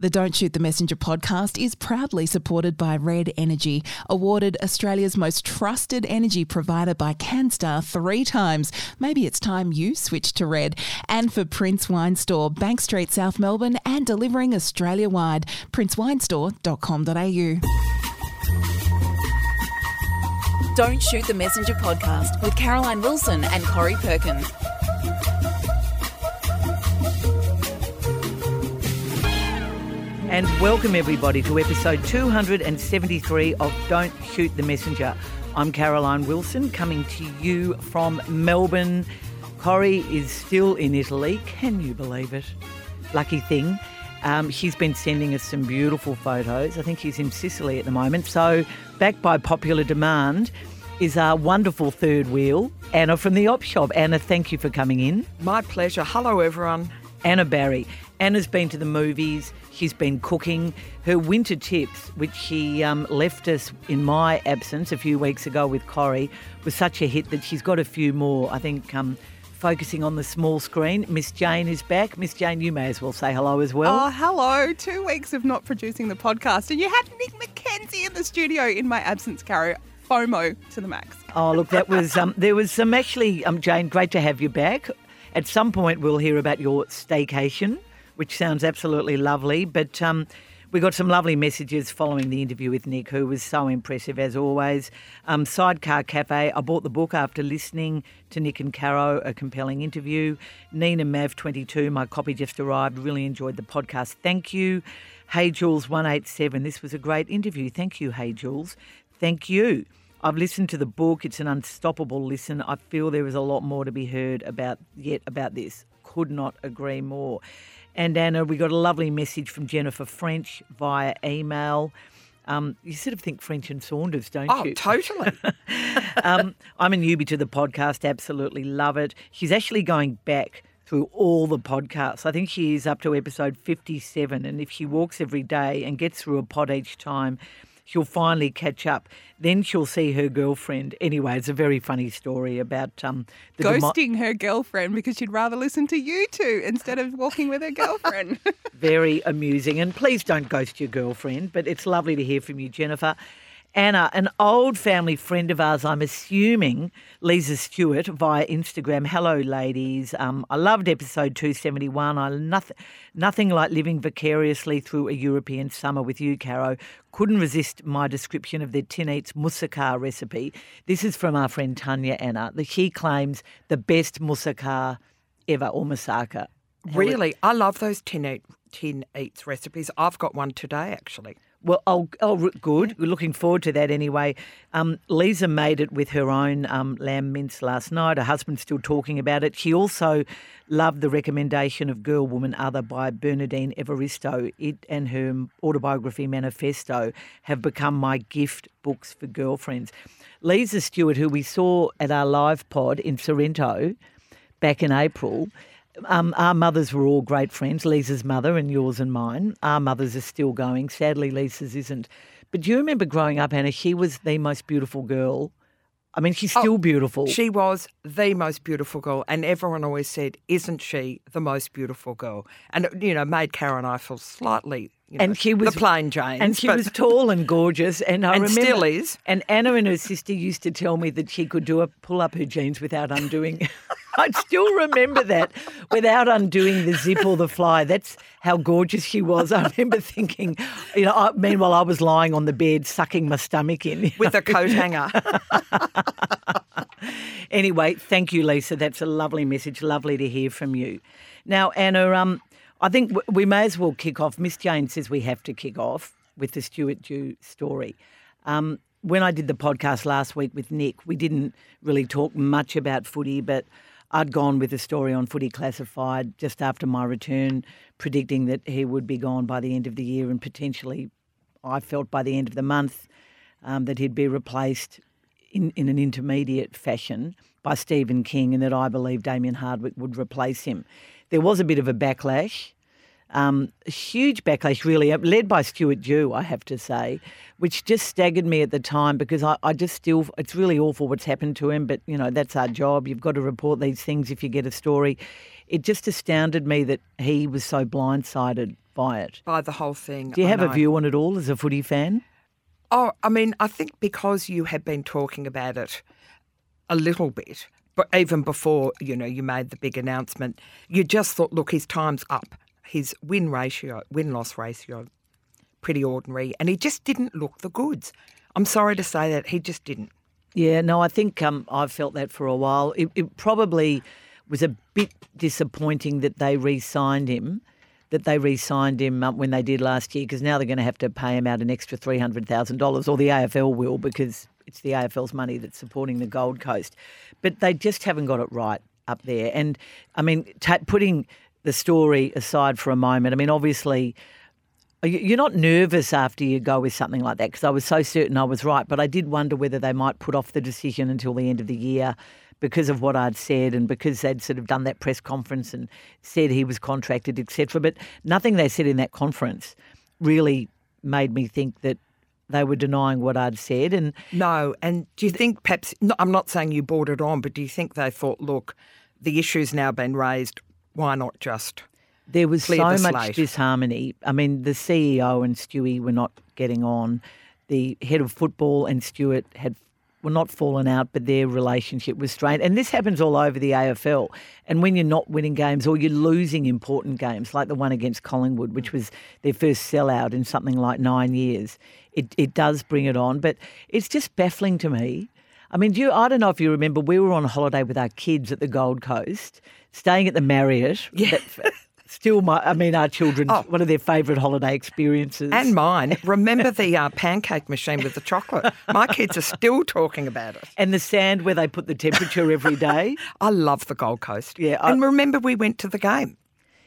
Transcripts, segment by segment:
The Don't Shoot the Messenger podcast is proudly supported by Red Energy, awarded Australia's most trusted energy provider by Canstar three times. Maybe it's time you switch to Red. And for Prince Wine Store, Bank Street, South Melbourne, and delivering Australia wide. princewinestore.com.au. Don't Shoot the Messenger podcast with Caroline Wilson and Corey Perkins. And welcome everybody to episode 273 of Don't Shoot the Messenger. I'm Caroline Wilson coming to you from Melbourne. Corey is still in Italy. Can you believe it? Lucky thing. Um, she's been sending us some beautiful photos. I think she's in Sicily at the moment. So, back by popular demand is our wonderful third wheel, Anna from the Op Shop. Anna, thank you for coming in. My pleasure. Hello, everyone. Anna Barry. Anna's been to the movies. She's been cooking. Her winter tips, which she um, left us in my absence a few weeks ago with Corey, was such a hit that she's got a few more. I think um, focusing on the small screen. Miss Jane is back. Miss Jane, you may as well say hello as well. Oh, hello. Two weeks of not producing the podcast, and you had Nick McKenzie in the studio in my absence, Caro. FOMO to the max. Oh, look, that was um, there was some actually, um, Jane. Great to have you back. At some point, we'll hear about your staycation which sounds absolutely lovely. But um, we got some lovely messages following the interview with Nick, who was so impressive as always. Um, Sidecar Cafe, I bought the book after listening to Nick and Caro, a compelling interview. Nina Mav22, my copy just arrived. Really enjoyed the podcast. Thank you. Hey Jules 187, this was a great interview. Thank you, Hey Jules. Thank you. I've listened to the book. It's an unstoppable listen. I feel there is a lot more to be heard about yet about this. Could not agree more. And Anna, we got a lovely message from Jennifer French via email. Um, you sort of think French and Saunders, don't oh, you? Oh, totally. um, I'm a newbie to the podcast, absolutely love it. She's actually going back through all the podcasts. I think she is up to episode 57. And if she walks every day and gets through a pod each time, she'll finally catch up. Then she'll see her girlfriend. Anyway, it's a very funny story about um, ghosting demo- her girlfriend because she'd rather listen to you two instead of walking with her girlfriend. very amusing. And please don't ghost your girlfriend, but it's lovely to hear from you, Jennifer. Anna, an old family friend of ours, I'm assuming, Lisa Stewart via Instagram. Hello, ladies. Um, I loved episode 271. I nothing, nothing like living vicariously through a European summer with you, Caro. Couldn't resist my description of their tin eats moussaka recipe. This is from our friend Tanya Anna. The, she claims the best moussaka ever, or moussaka. Really? I love those tin, eat, tin eats recipes. I've got one today, actually. Well, oh, oh, good. We're looking forward to that anyway. Um, Lisa made it with her own um, lamb mince last night. Her husband's still talking about it. She also loved the recommendation of Girl, Woman, Other by Bernardine Evaristo. It and her autobiography manifesto have become my gift books for girlfriends. Lisa Stewart, who we saw at our live pod in Sorrento back in April, um, our mothers were all great friends, Lisa's mother and yours and mine. Our mothers are still going. Sadly, Lisa's isn't. But do you remember growing up, Anna? She was the most beautiful girl. I mean, she's still oh, beautiful. She was the most beautiful girl, and everyone always said, "Isn't she the most beautiful girl?" And you know, made Karen and I feel slightly you know, and she was the plain Jane, and she was tall and gorgeous, and I and remember, still is. And Anna and her sister used to tell me that she could do a pull up her jeans without undoing. I still remember that without undoing the zip or the fly. That's how gorgeous she was. I remember thinking, you know, I, meanwhile I was lying on the bed sucking my stomach in with know? a coat hanger. anyway, thank you, Lisa. That's a lovely message. Lovely to hear from you. Now, Anna, um, I think we may as well kick off. Miss Jane says we have to kick off with the Stuart Dew story. Um, when I did the podcast last week with Nick, we didn't really talk much about footy, but I'd gone with a story on Footy Classified just after my return, predicting that he would be gone by the end of the year and potentially, I felt by the end of the month, um, that he'd be replaced in, in an intermediate fashion by Stephen King and that I believe Damien Hardwick would replace him. There was a bit of a backlash um, a huge backlash, really, uh, led by Stuart Dew, I have to say, which just staggered me at the time because I, I just still, it's really awful what's happened to him, but, you know, that's our job. You've got to report these things if you get a story. it just astounded me that he was so blindsided by it. By the whole thing. Do you I have a view on it all as a footy fan? Oh, I mean, I think because you had been talking about it a little bit, but even before you know you made the big announcement, you just thought, look, his time's up. His win ratio, win loss ratio, pretty ordinary, and he just didn't look the goods. I'm sorry to say that he just didn't. Yeah, no, I think um, I've felt that for a while. It, it probably was a bit disappointing that they re-signed him, that they re-signed him um, when they did last year, because now they're going to have to pay him out an extra three hundred thousand dollars, or the AFL will, because it's the AFL's money that's supporting the Gold Coast. But they just haven't got it right up there. And I mean, ta putting the story aside for a moment, I mean, obviously. You're not nervous after you go with something like that because I was so certain I was right, but I did wonder whether they might put off the decision until the end of the year because of what I'd said and because they'd sort of done that press conference and said he was contracted, etc. But nothing they said in that conference really made me think that they were denying what I'd said. And No, and do you think perhaps? No, I'm not saying you brought it on, but do you think they thought, look, the issue's now been raised. Why not just? There was so the much disharmony. I mean, the CEO and Stewie were not getting on. The head of football and Stewart had were not fallen out, but their relationship was strained. And this happens all over the AFL. And when you're not winning games or you're losing important games, like the one against Collingwood, which mm. was their first sellout in something like nine years, it, it does bring it on. But it's just baffling to me. I mean, do you, I don't know if you remember, we were on holiday with our kids at the Gold Coast, staying at the Marriott. Yeah. Still, my, I mean, our children, one of their favourite holiday experiences. Oh. And mine. Remember the uh, pancake machine with the chocolate? My kids are still talking about it. and the sand where they put the temperature every day. I love the Gold Coast. Yeah, I- and remember we went to the game.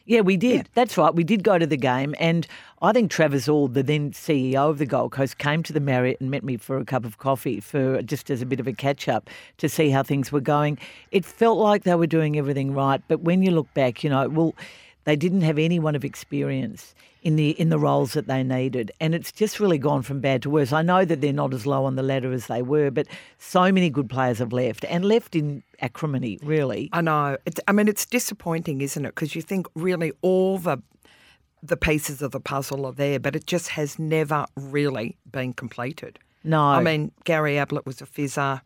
Yeah, we did. That's right. We did go to the game, and I think Travis Auld, the then CEO of the Gold Coast, came to the Marriott and met me for a cup of coffee for just as a bit of a catch up to see how things were going. It felt like they were doing everything right, but when you look back, you know, well, they didn't have anyone of experience in the in the roles that they needed, and it's just really gone from bad to worse. I know that they're not as low on the ladder as they were, but so many good players have left and left in acrimony. Really, I know. It's, I mean, it's disappointing, isn't it? Because you think really all the the pieces of the puzzle are there, but it just has never really been completed. no. I mean, Gary Ablett was a fizzer.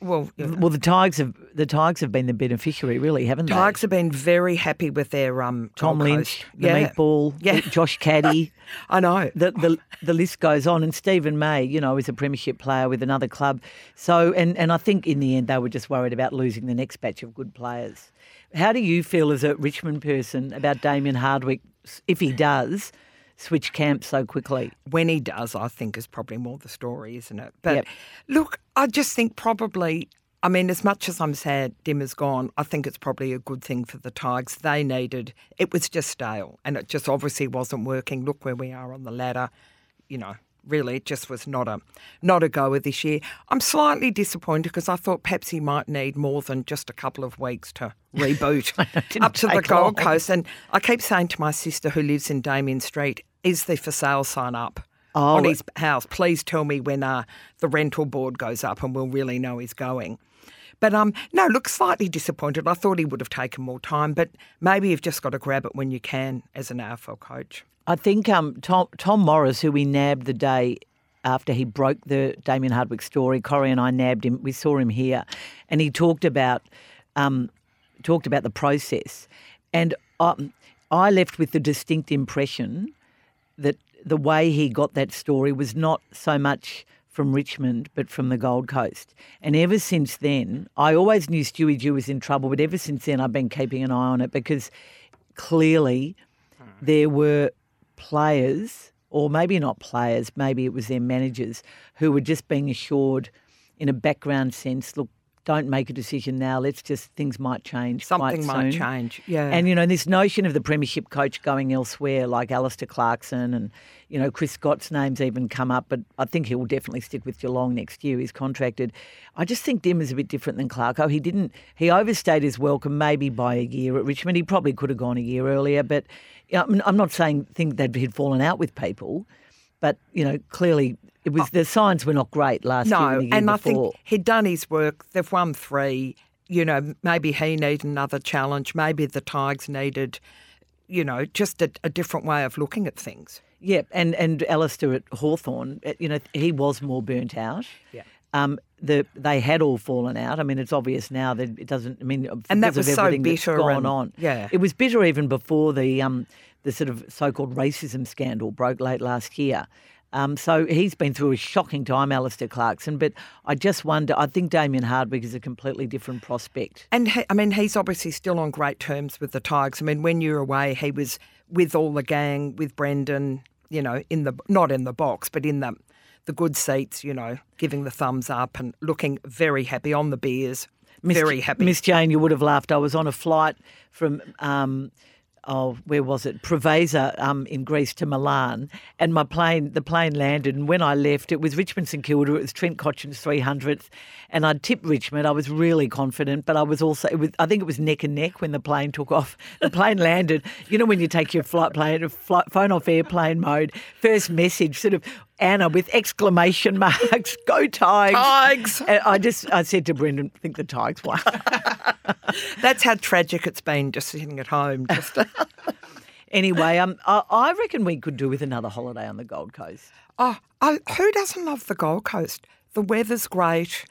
Well, you know, Well, the Tigers have the Tigers have been the beneficiary, really, haven't they? Tigers have been very happy with their um. Tom Gold Lynch, Coast. the yeah. meatball, Yeah. Josh Caddy. I know. the, the the list goes on, and Steven May, you know, is a premiership player with another club. So, and and I think in the end they were just worried about losing the next batch of good players. How do you feel as a Richmond person about Damien Hardwick if he does switch camps so quickly? when he does, I think is probably more the story, isn't it? But Yep. look, I just think probably. I mean, as much as I'm sad Dimmer's gone, I think it's probably a good thing for the Tigers. They needed it was just stale, and it just obviously wasn't working. Look where we are on the ladder. You know, really, it just was not a not a goer this year. I'm slightly disappointed because I thought perhaps he might need more than just a couple of weeks to reboot up to the Gold long. Coast. And I keep saying to my sister who lives in Damien Street, "Is the for sale sign up?" Oh, on his house. Please tell me when uh, the rental board goes up and we'll really know he's going. But um, no, look, slightly disappointed. I thought he would have taken more time, but maybe you've just got to grab it when you can as an AFL coach. I think um, Tom, Tom Morris, who we nabbed the day after he broke the Damien Hardwick story, Corey and I nabbed him. We saw him here, and he talked about um, talked about the process, and um, I left with the distinct impression that the way he got that story was not so much from Richmond, but from the Gold Coast. And ever since then, I always knew Stewie Dew was in trouble, but ever since then, I've been keeping an eye on it because clearly hmm. there were players, or maybe not players, maybe it was their managers, who were just being assured in a background sense, look, don't make a decision now. Let's just things might change. Something might change. Yeah. And you know, this notion of the premiership coach going elsewhere, like Alastair Clarkson and you know Chris Scott's names even come up, but I think he will definitely stick with Geelong next year. He's contracted. I just think Dim is a bit different than Clarko. He didn't. He overstayed his welcome maybe by a year at Richmond. He probably could have gone a year earlier, but you know, I'm- I'm not saying think that he'd fallen out with people, but you know, clearly it was the signs were not great last year. no, and, and I think he'd done his work. They've won three. you know, maybe he needed another challenge. Maybe the Tigers needed, you know, just a, a different way of looking at things. Yeah, and and Alastair at Hawthorn, you know, he was more burnt out. Yeah. Um, the they had all fallen out. I mean, it's obvious now that it doesn't. I mean, And that because of was so everything that's bitter gone and- on. yeah. it was bitter even before the um the sort of so-called racism scandal broke late last year. Um, so he's been through a shocking time, Alastair Clarkson. But I just wonder. I think Damien Hardwick is a completely different prospect. And he, I mean, he's obviously still on great terms with the Tigers. I mean, when you were away, he was with all the gang, with Brendan, you know, in the not in the box, but in the the good seats, you know, giving the thumbs up and looking very happy on the beers. Miss very happy. Miss Jane, you would have laughed. I was on a flight from, um, oh, where was it? Preveza um, in Greece to Milan, and my plane, the plane landed. And when I left, it was Richmond St Kilda. It was Trent Cotchin's 300th, and I'd tipped Richmond. I was really confident, but I was also, was, I think it was neck and neck when the plane took off. The plane landed. You know when you take your flight plane, flight, phone off airplane mode. First message, sort of. Anna with exclamation marks, go Tigers. Tigers. And I just I said to Brendan, I think the Tigers won. That's how tragic it's been just sitting at home. Just anyway, um, I, I reckon we could do with another holiday on the Gold Coast. oh, oh, who doesn't love the Gold Coast? The weather's great,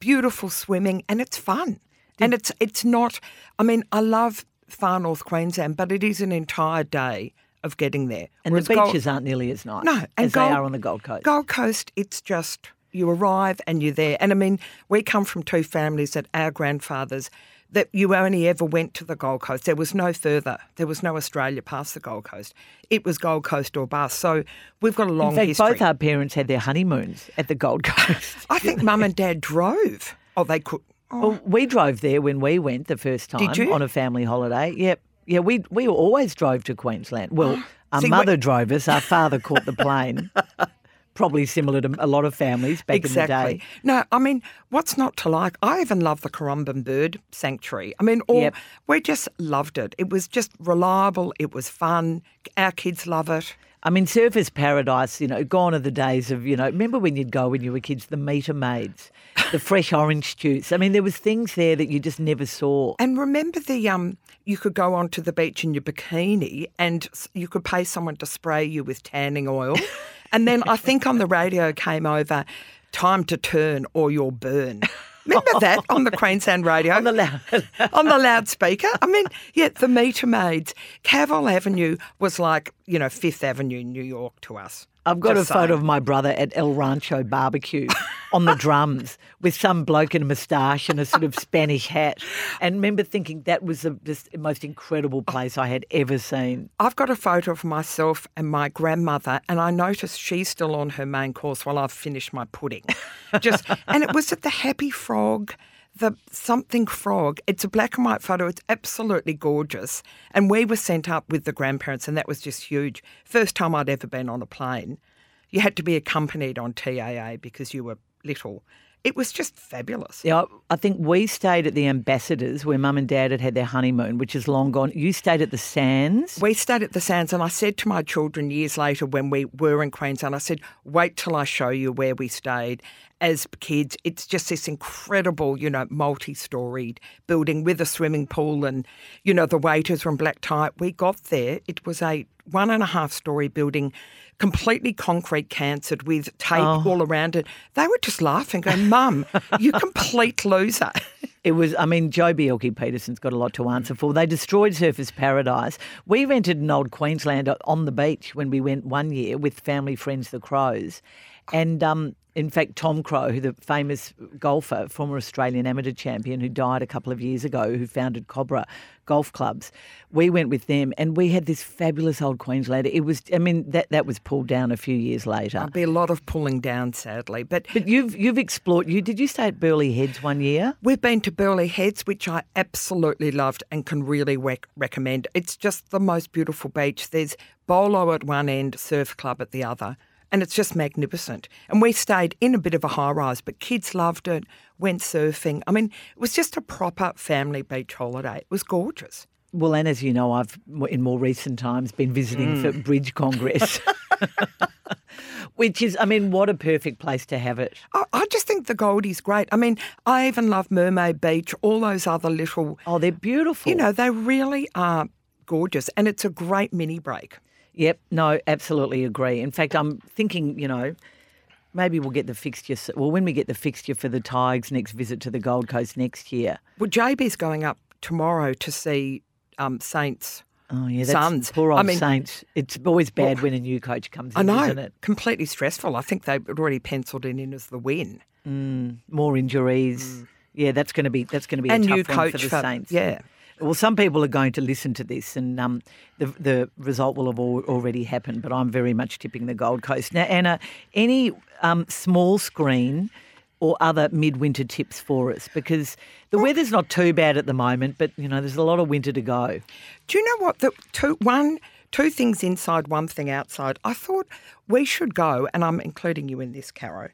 beautiful swimming, and it's fun. and it's it's not. I mean, I love far north Queensland, but it is an entire day of getting there. And Whereas the Gold- beaches aren't nearly as nice No, and as Gold- they are on the Gold Coast. Gold Coast, it's just you arrive and you're there. And I mean, we come from two families that our grandfathers that you only ever went to the Gold Coast. There was no further. There was no Australia past the Gold Coast. It was Gold Coast or bust. So we've got a long In fact, history. both our parents had their honeymoons at the Gold Coast. I think Mum and Dad drove. Oh, they could. Oh, well, we drove there when we went the first time Did you? on a family holiday. Yep. Yeah, we we always drove to Queensland. Well, our See, mother drove us. Our father caught the plane. Probably similar to a lot of families back exactly. in the day. No, I mean, what's not to like? I even love the Currumbin Bird Sanctuary. I mean, all, Yep. we just loved it. It was just reliable. It was fun. Our kids love it. I mean, Surfers Paradise, you know, gone are the days of, you know, remember when you'd go when you were kids, the meter maids, the fresh orange juice. I mean, there was things there that you just never saw. And remember the um, you could go onto the beach in your bikini, and you could pay someone to spray you with tanning oil, and then I think on the radio came over, time to turn or you'll burn. Remember that on the Queensland radio? On the loud- on the loudspeaker. I mean, yeah, the meter maids. Cavill Avenue was like, you know, Fifth Avenue, New York to us. I've got Just a photo saying. of my brother at El Rancho barbecue on the drums with some bloke in a moustache and a sort of Spanish hat. And remember thinking that was the just most incredible place I had ever seen. I've got a photo of myself and my grandmother, and I noticed she's still on her main course while I've finished my pudding. Just and it was at the Happy Frog, the something frog. It's a black and white photo. It's absolutely gorgeous. And we were sent up with the grandparents, and that was just huge. First time I'd ever been on a plane. You had to be accompanied on TAA because you were little. It was just fabulous. Yeah, I think we stayed at the Ambassadors where mum and dad had had their honeymoon, which is long gone. You stayed at the Sands. We stayed at the Sands, and I said to my children years later when we were in Queensland, I said, wait till I show you where we stayed as kids. It's just this incredible, you know, multi storied building with a swimming pool, and, you know, the waiters were in black tie. We got there, it was a one and a half story building. Completely concrete cancered with tape oh. all around it. They were just laughing, going, Mum, you complete loser. It was, I mean, Joh Bjelke-Petersen's got a lot to answer for. They destroyed Surfers Paradise. We rented an old Queenslander on the beach when we went one year with family friends, the Crows. And um, in fact, Tom Crow, who the famous golfer, former Australian amateur champion who died a couple of years ago, who founded Cobra Golf Clubs, we went with them and we had this fabulous old Queenslander. It was, I mean, that, that was pulled down a few years later. There'll be a lot of pulling down, sadly. But But you've you've explored. You did you stay at Burleigh Heads one year? We've been to Burleigh Heads, which I absolutely loved and can really rec- recommend. It's just the most beautiful beach. There's Bolo at one end, surf club at the other, and it's just magnificent. And we stayed in a bit of a high rise, but kids loved it, went surfing. I mean, it was just a proper family beach holiday. It was gorgeous. Well, and as you know, I've in more recent times been visiting for mm. Bridge Congress. Which is, I mean, what a perfect place to have it. I, I just think the Goldie's great. I mean, I even love Mermaid Beach, all those other little, Oh, they're beautiful. you know, they really are gorgeous. And it's a great mini break. Yep, no, absolutely agree. In fact, I'm thinking, you know, maybe we'll get the fixture. Well, when we get the fixture for the Tigers' next visit to the Gold Coast next year. Well, JB's going up tomorrow to see um, Saints. Oh, yeah, that's Suns. poor old I mean- Saints. It's always bad when a new coach comes in, I know, isn't it? completely stressful. I think they've already penciled it in as the win. More injuries. Yeah, that's going to be that's going to be Mm. and a tough new one coach for the Saints. Yeah. Well, some people are going to listen to this, and um, the the result will have al- already happened. But I'm very much tipping the Gold Coast now. Anna, any um, small screen or other midwinter tips for us? Because the weather's not too bad at the moment, but you know there's a lot of winter to go. Do you know what? The two one two things inside, one thing outside. I thought we should go, and I'm including you in this, Caro,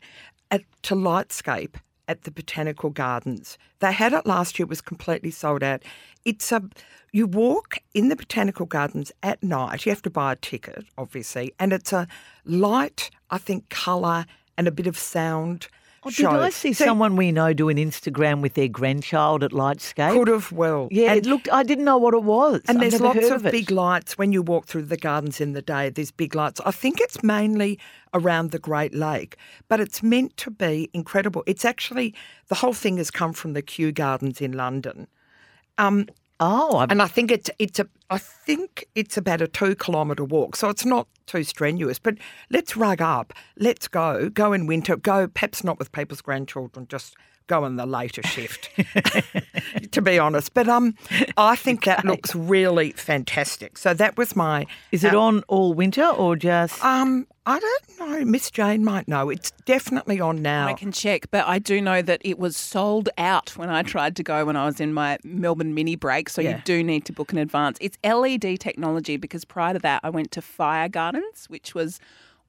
at, to Lightscape at the Botanical Gardens. They had it last year; it was completely sold out. It's a you walk in the Botanical Gardens at night. You have to buy a ticket, obviously, and it's a light, I think, colour and a bit of sound. Oh, did. I see So someone we know do an Instagram with their grandchild at Lightscape? Could have well. yeah, And- it looked. I didn't know what it was. And I've there's lots of it. big lights when you walk through the gardens in the day. There's big lights. I think it's mainly around the Great Lake, but it's meant to be incredible. It's actually the whole thing has come from the Kew Gardens in London, um, Oh, I've, and I think it's it's a I think it's about a two kilometre walk, so it's not too strenuous. But let's rug up. Let's go. Go in winter. Go perhaps not with people's grandchildren. Just go in the later shift. to be honest, but um, I think that looks really fantastic. So that was my. is it on all winter or just? Um, I don't know. Miss Jane might know. It's definitely on now. I can check, but I do know that it was sold out when I tried to go when I was in my Melbourne mini break. So Yeah. you do need to book in advance. It's LED technology because prior to that, I went to Fire Gardens, which was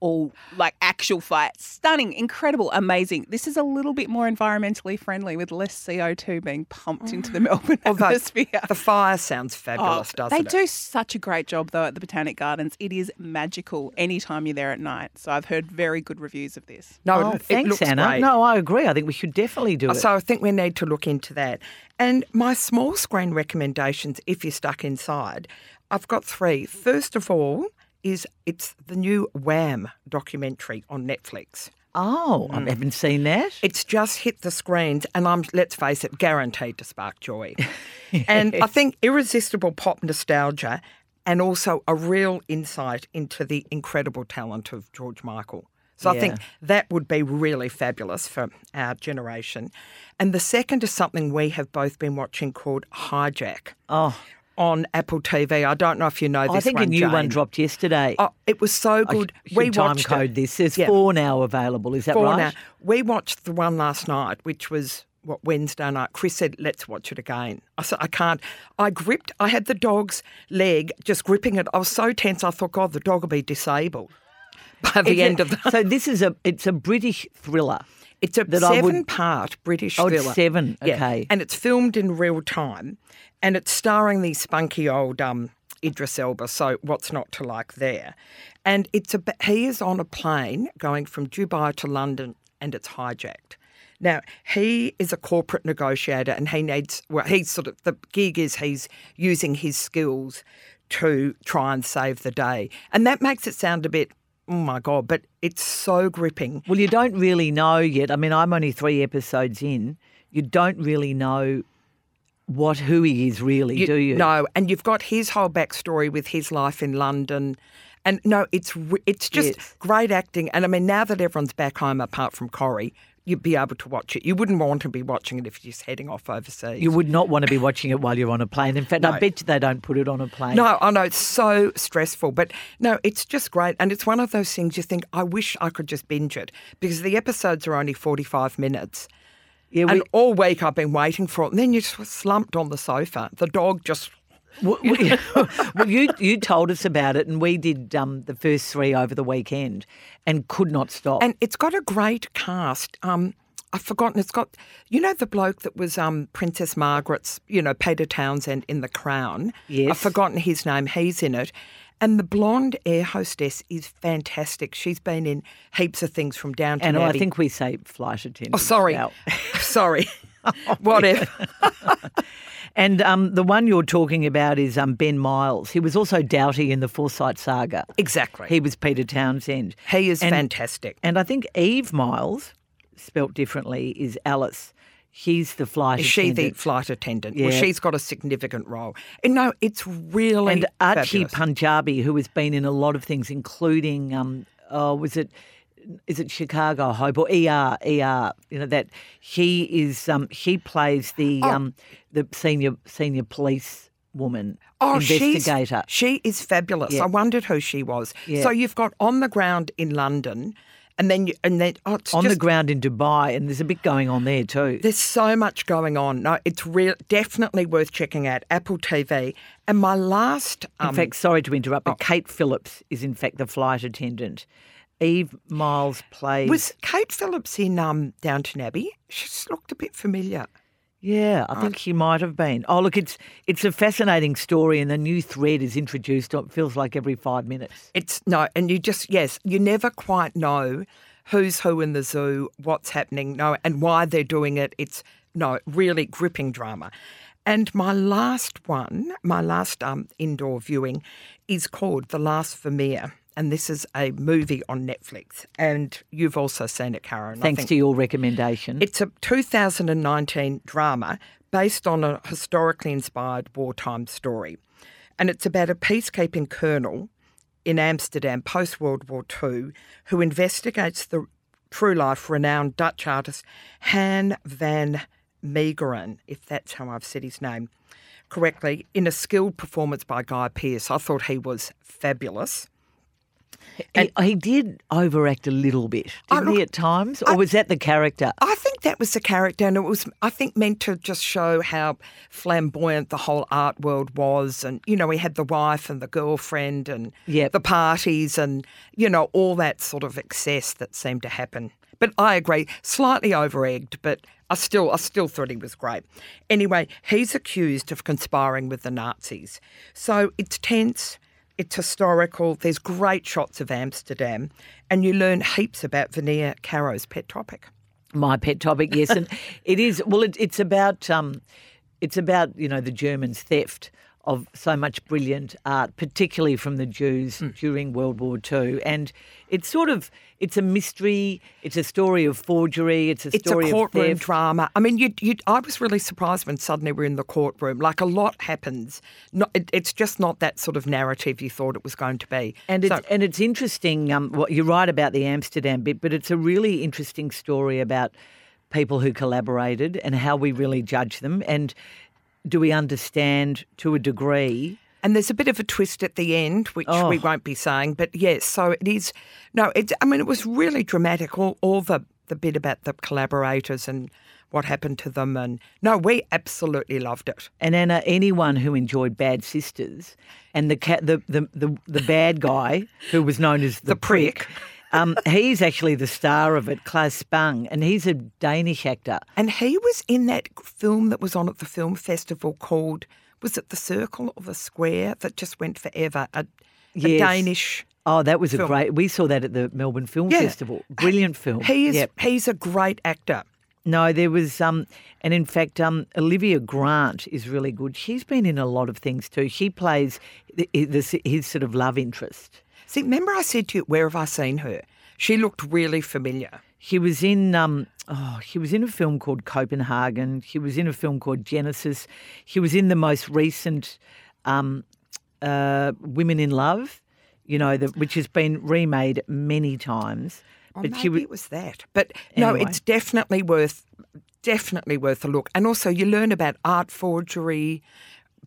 all like actual fire. Stunning, incredible, amazing. This is a little bit more environmentally friendly with less CO2 being pumped into the mm. Melbourne Although atmosphere. the fire sounds fabulous, Oh, doesn't they it? They do such a great job though at the Botanic Gardens. It is magical anytime you're there at night. So I've heard very good reviews of this. No, oh, it, it thanks, looks Anna. great. No, I agree. I think we should definitely do oh, it. So I think we need to look into that. And my small screen recommendations, if you're stuck inside, I've got three. First of all, is it's the new Wham documentary on Netflix. oh, Mm. I haven't seen that. It's just hit the screens, and I'm let's face it, guaranteed to spark joy. And I think irresistible pop nostalgia, and also a real insight into the incredible talent of George Michael. So I think that would be really fabulous for our generation. And the second is something we have both been watching called Hijack Oh, on Apple TV. I don't know if you know oh, this I think one, a new one dropped yesterday. Oh, it was so good. we time watched code it. this. There's Yeah. four now available. Is that Four right? now. We watched the one last night, which was what Wednesday night. Chris said, "Let's watch it again." I said, "I can't." I gripped. I had the dog's leg, just gripping it. I was so tense. I thought, "God, the dog will be disabled." By the Is end it- of the, so this is a it's a British thriller. It's a that I would- seven-part British Oh, thriller. seven, Yeah, okay. and it's filmed in real time, and it's starring the spunky old um, Idris Elba. So what's not to like there? And it's a he is on a plane going from Dubai to London, and it's hijacked. Now he is a corporate negotiator, and he needs well, he's sort of the gig is he's using his skills to try and save the day, and that makes it sound a bit. Oh my god! But it's so gripping. Well, you don't really know yet. I mean, I'm only three episodes in. You don't really know what who he is really, do you? No, and you've got his whole backstory with his life in London. And no, it's it's just Yes. great acting. And I mean, now that everyone's back home, apart from Corey, you'd be able to watch it. You wouldn't want to be watching it if you're just heading off overseas. You would not want to be watching it while you're on a plane. In fact, I bet you they don't put it on a plane. No, I know it's so stressful, but no, it's just great. And it's one of those things you think, I wish I could just binge it because the episodes are only 45 minutes. Yeah, we, And all week I've been waiting for it. And then you're just slumped on the sofa. The dog just well, you you told us about it, and we did um, the first three over the weekend, and could not stop. And it's got a great cast. Um, I've forgotten. It's got, you know, the bloke that was um, Princess Margaret's, you know, Peter Townsend in The Crown. Yes. I've forgotten his name. He's in it. And the blonde air hostess is fantastic. She's been in heaps of things from Downton And I think we say flight attendant. oh, sorry, sorry, whatever. And um, the one you're talking about is um, Ben Miles. He was also Doughty in the Forsyte Saga. Exactly. He was Peter Townsend. He is And- fantastic. And I think Eve Myles, spelt differently, is Alice. She's the flight Is she the attendant. flight attendant? Well, Yeah. she's got a significant role. And no, it's really and Archie fabulous. Panjabi, who has been in a lot of things, including um, oh, was it is it Chicago Hope or ER ER? You know that he is um, he plays the Oh. um, the senior senior police woman Oh, investigator. She is fabulous. Yeah. I wondered who she was. Yeah. So you've got on the ground in London, and then you, and then oh, it's on just, the ground in Dubai, and there's a bit going on there too. There's so much going on. No, it's real, definitely worth checking out. Apple TV. And my last, In um, fact, sorry to interrupt, but Kate Phillips is in fact the flight attendant. Eve Myles plays. was Kate Phillips in um, Downton Abbey? She just looked a bit familiar. Yeah, I think she might have been. Oh, look, it's it's a fascinating story, and the new thread is introduced. It feels like every five minutes. It's no, and you just yes, you never quite know who's who in the zoo, what's happening, no, and why they're doing it. It's no, really gripping drama. And my last one, my last um, indoor viewing, is called The Last Vermeer, and this is a movie on Netflix. And you've also seen it, Karen. Thanks to your recommendation. It's a 2019 drama based on a historically inspired wartime story. And it's about a peacekeeping colonel in Amsterdam post World War II who investigates the true life renowned Dutch artist Han van Meegeren, if that's how I've said his name correctly, in a skilled performance by Guy Pearce. I thought he was fabulous. He, he did overact a little bit, Oh, didn't he, at times? Or was that the character? I think that was the character, and it was, I think, meant to just show how flamboyant the whole art world was. And, you know, he had the wife and the girlfriend and Yep. the parties and, you know, all that sort of excess that seemed to happen. But I agree, slightly over-egged, but I still, I still thought he was great. Anyway, he's accused of conspiring with the Nazis. So it's tense. It's historical. There's great shots of Amsterdam, and you learn heaps about Vermeer Caro's pet topic. My pet topic, yes, and it is. Well, it, it's about um, it's about you know the Germans' theft of so much brilliant art, particularly from the Jews Hmm. during World War II, and it's sort of it's a mystery. It's a story of forgery. It's a It's a story courtroom drama. I mean, you, you, I was really surprised when suddenly we're in the courtroom. Like a lot happens. Not, it, it's just not that sort of narrative you thought it was going to be. And it's and it's interesting. Um, what you're right about the Amsterdam bit, but it's a really interesting story about people who collaborated and how we really judge them, and do we understand to a degree? And there's a bit of a twist at the end, which we Oh. won't be saying. But yes, so it is. No, it's. I mean, it was really dramatic. All, all the the bit about the collaborators and what happened to them. And no, we absolutely loved it. And Anna, anyone who enjoyed Bad Sisters, and the cat, the, the the the bad guy who was known as the, The prick. um, he's actually the star of it, Claes Bang, and he's a Danish actor. And he was in that film that was on at the film festival called. Was it the Circle or the Square that just went forever? A, a Danish. Oh, that was a great. We saw that at the Melbourne Film Yeah. Festival. Brilliant film. He is. Yep. He's a great actor. No, there was um, and in fact, um, Olivia Grant is really good. She's been in a lot of things too. She plays the, the, his sort of love interest. See, remember I said to you, where have I seen her? She looked really familiar. She was in um, oh, she was in a film called Copenhagen. She was in a film called Genesis. She was in the most recent um, uh, Women in Love. You know, the, which has been remade many times. Oh, but maybe was it was that. But no, it's definitely worth definitely worth a look. And also you learn about art forgery,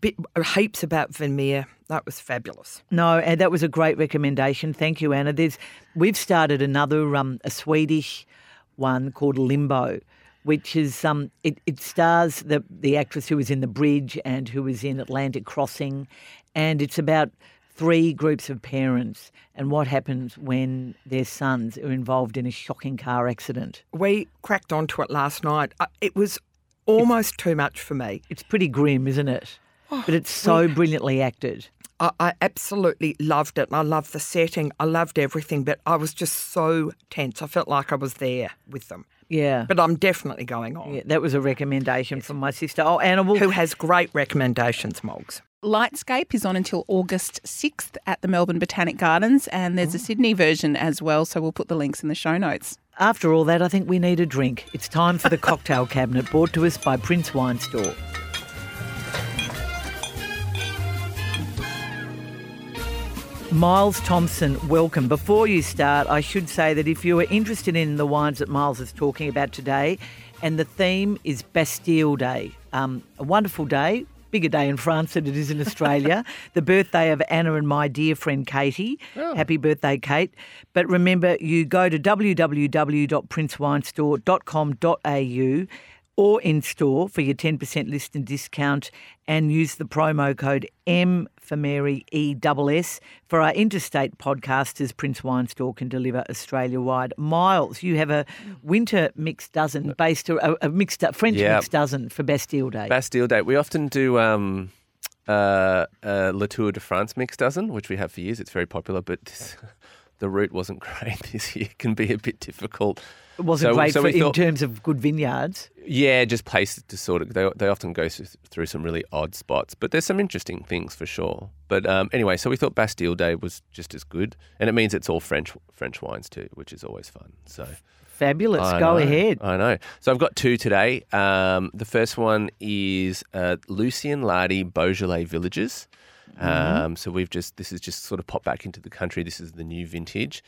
bit, heaps about Vermeer. That was fabulous. No, and that was a great recommendation. Thank you, Anna. There's we've started another um, a Swedish one called Limbo, which is um it, it stars the the actress who was in The Bridge and who was in Atlantic Crossing, and it's about three groups of parents and what happens when their sons are involved in a shocking car accident. We cracked onto it last night. Uh, It was almost too much for me. It's pretty grim, isn't it? Oh, but it's so brilliantly acted. I, I absolutely loved it. I loved the setting. I loved everything, but I was just so tense. I felt like I was there with them. Yeah. But I'm definitely going on. yeah, that was a recommendation from my sister. Oh, Anna, well, Who has great recommendations, Mogs? Lightscape is on until August 6th at the Melbourne Botanic Gardens, and there's a oh. Sydney version as well, so we'll put the links in the show notes. after all that, I think we need a drink. It's time for the cocktail cabinet brought to us by Prince Wine Store. Myles Thompson, welcome. Before you start, I should say that if you are interested in the wines that Myles is talking about today, and the theme is Bastille Day, um, a wonderful day, bigger day in France than it is in Australia, the birthday of Anna and my dear friend Katie. Happy birthday, Kate. But remember, you go to www.princewinestore.com.au or in store for your 10% list and discount and use the promo code M for Mary ESS for our interstate podcasters. Prince Wine Store can deliver Australia wide. Myles, you have a winter mixed dozen based a, a mixed French Yeah. mixed dozen for Bastille Day. Bastille Day. We often do um, uh, uh, Latour de France mixed dozen, which we have for years. It's very popular, but the route wasn't great this year. It can be a bit difficult. it wasn't so- great so for, we in terms of good vineyards. Yeah, just places to sort of. They, they often go through, through some really odd spots, but there's some interesting things for sure. But um, anyway, so we thought Bastille Day was just as good, and it means it's all French French wines too, which is always fun. So Fabulous. I Go know, ahead. I know. So I've got two today. Um, the first one is uh, Lucien Lardy Beaujolais Villages. Um, so we've just this is just sort of popped back into the country. This is the new vintage.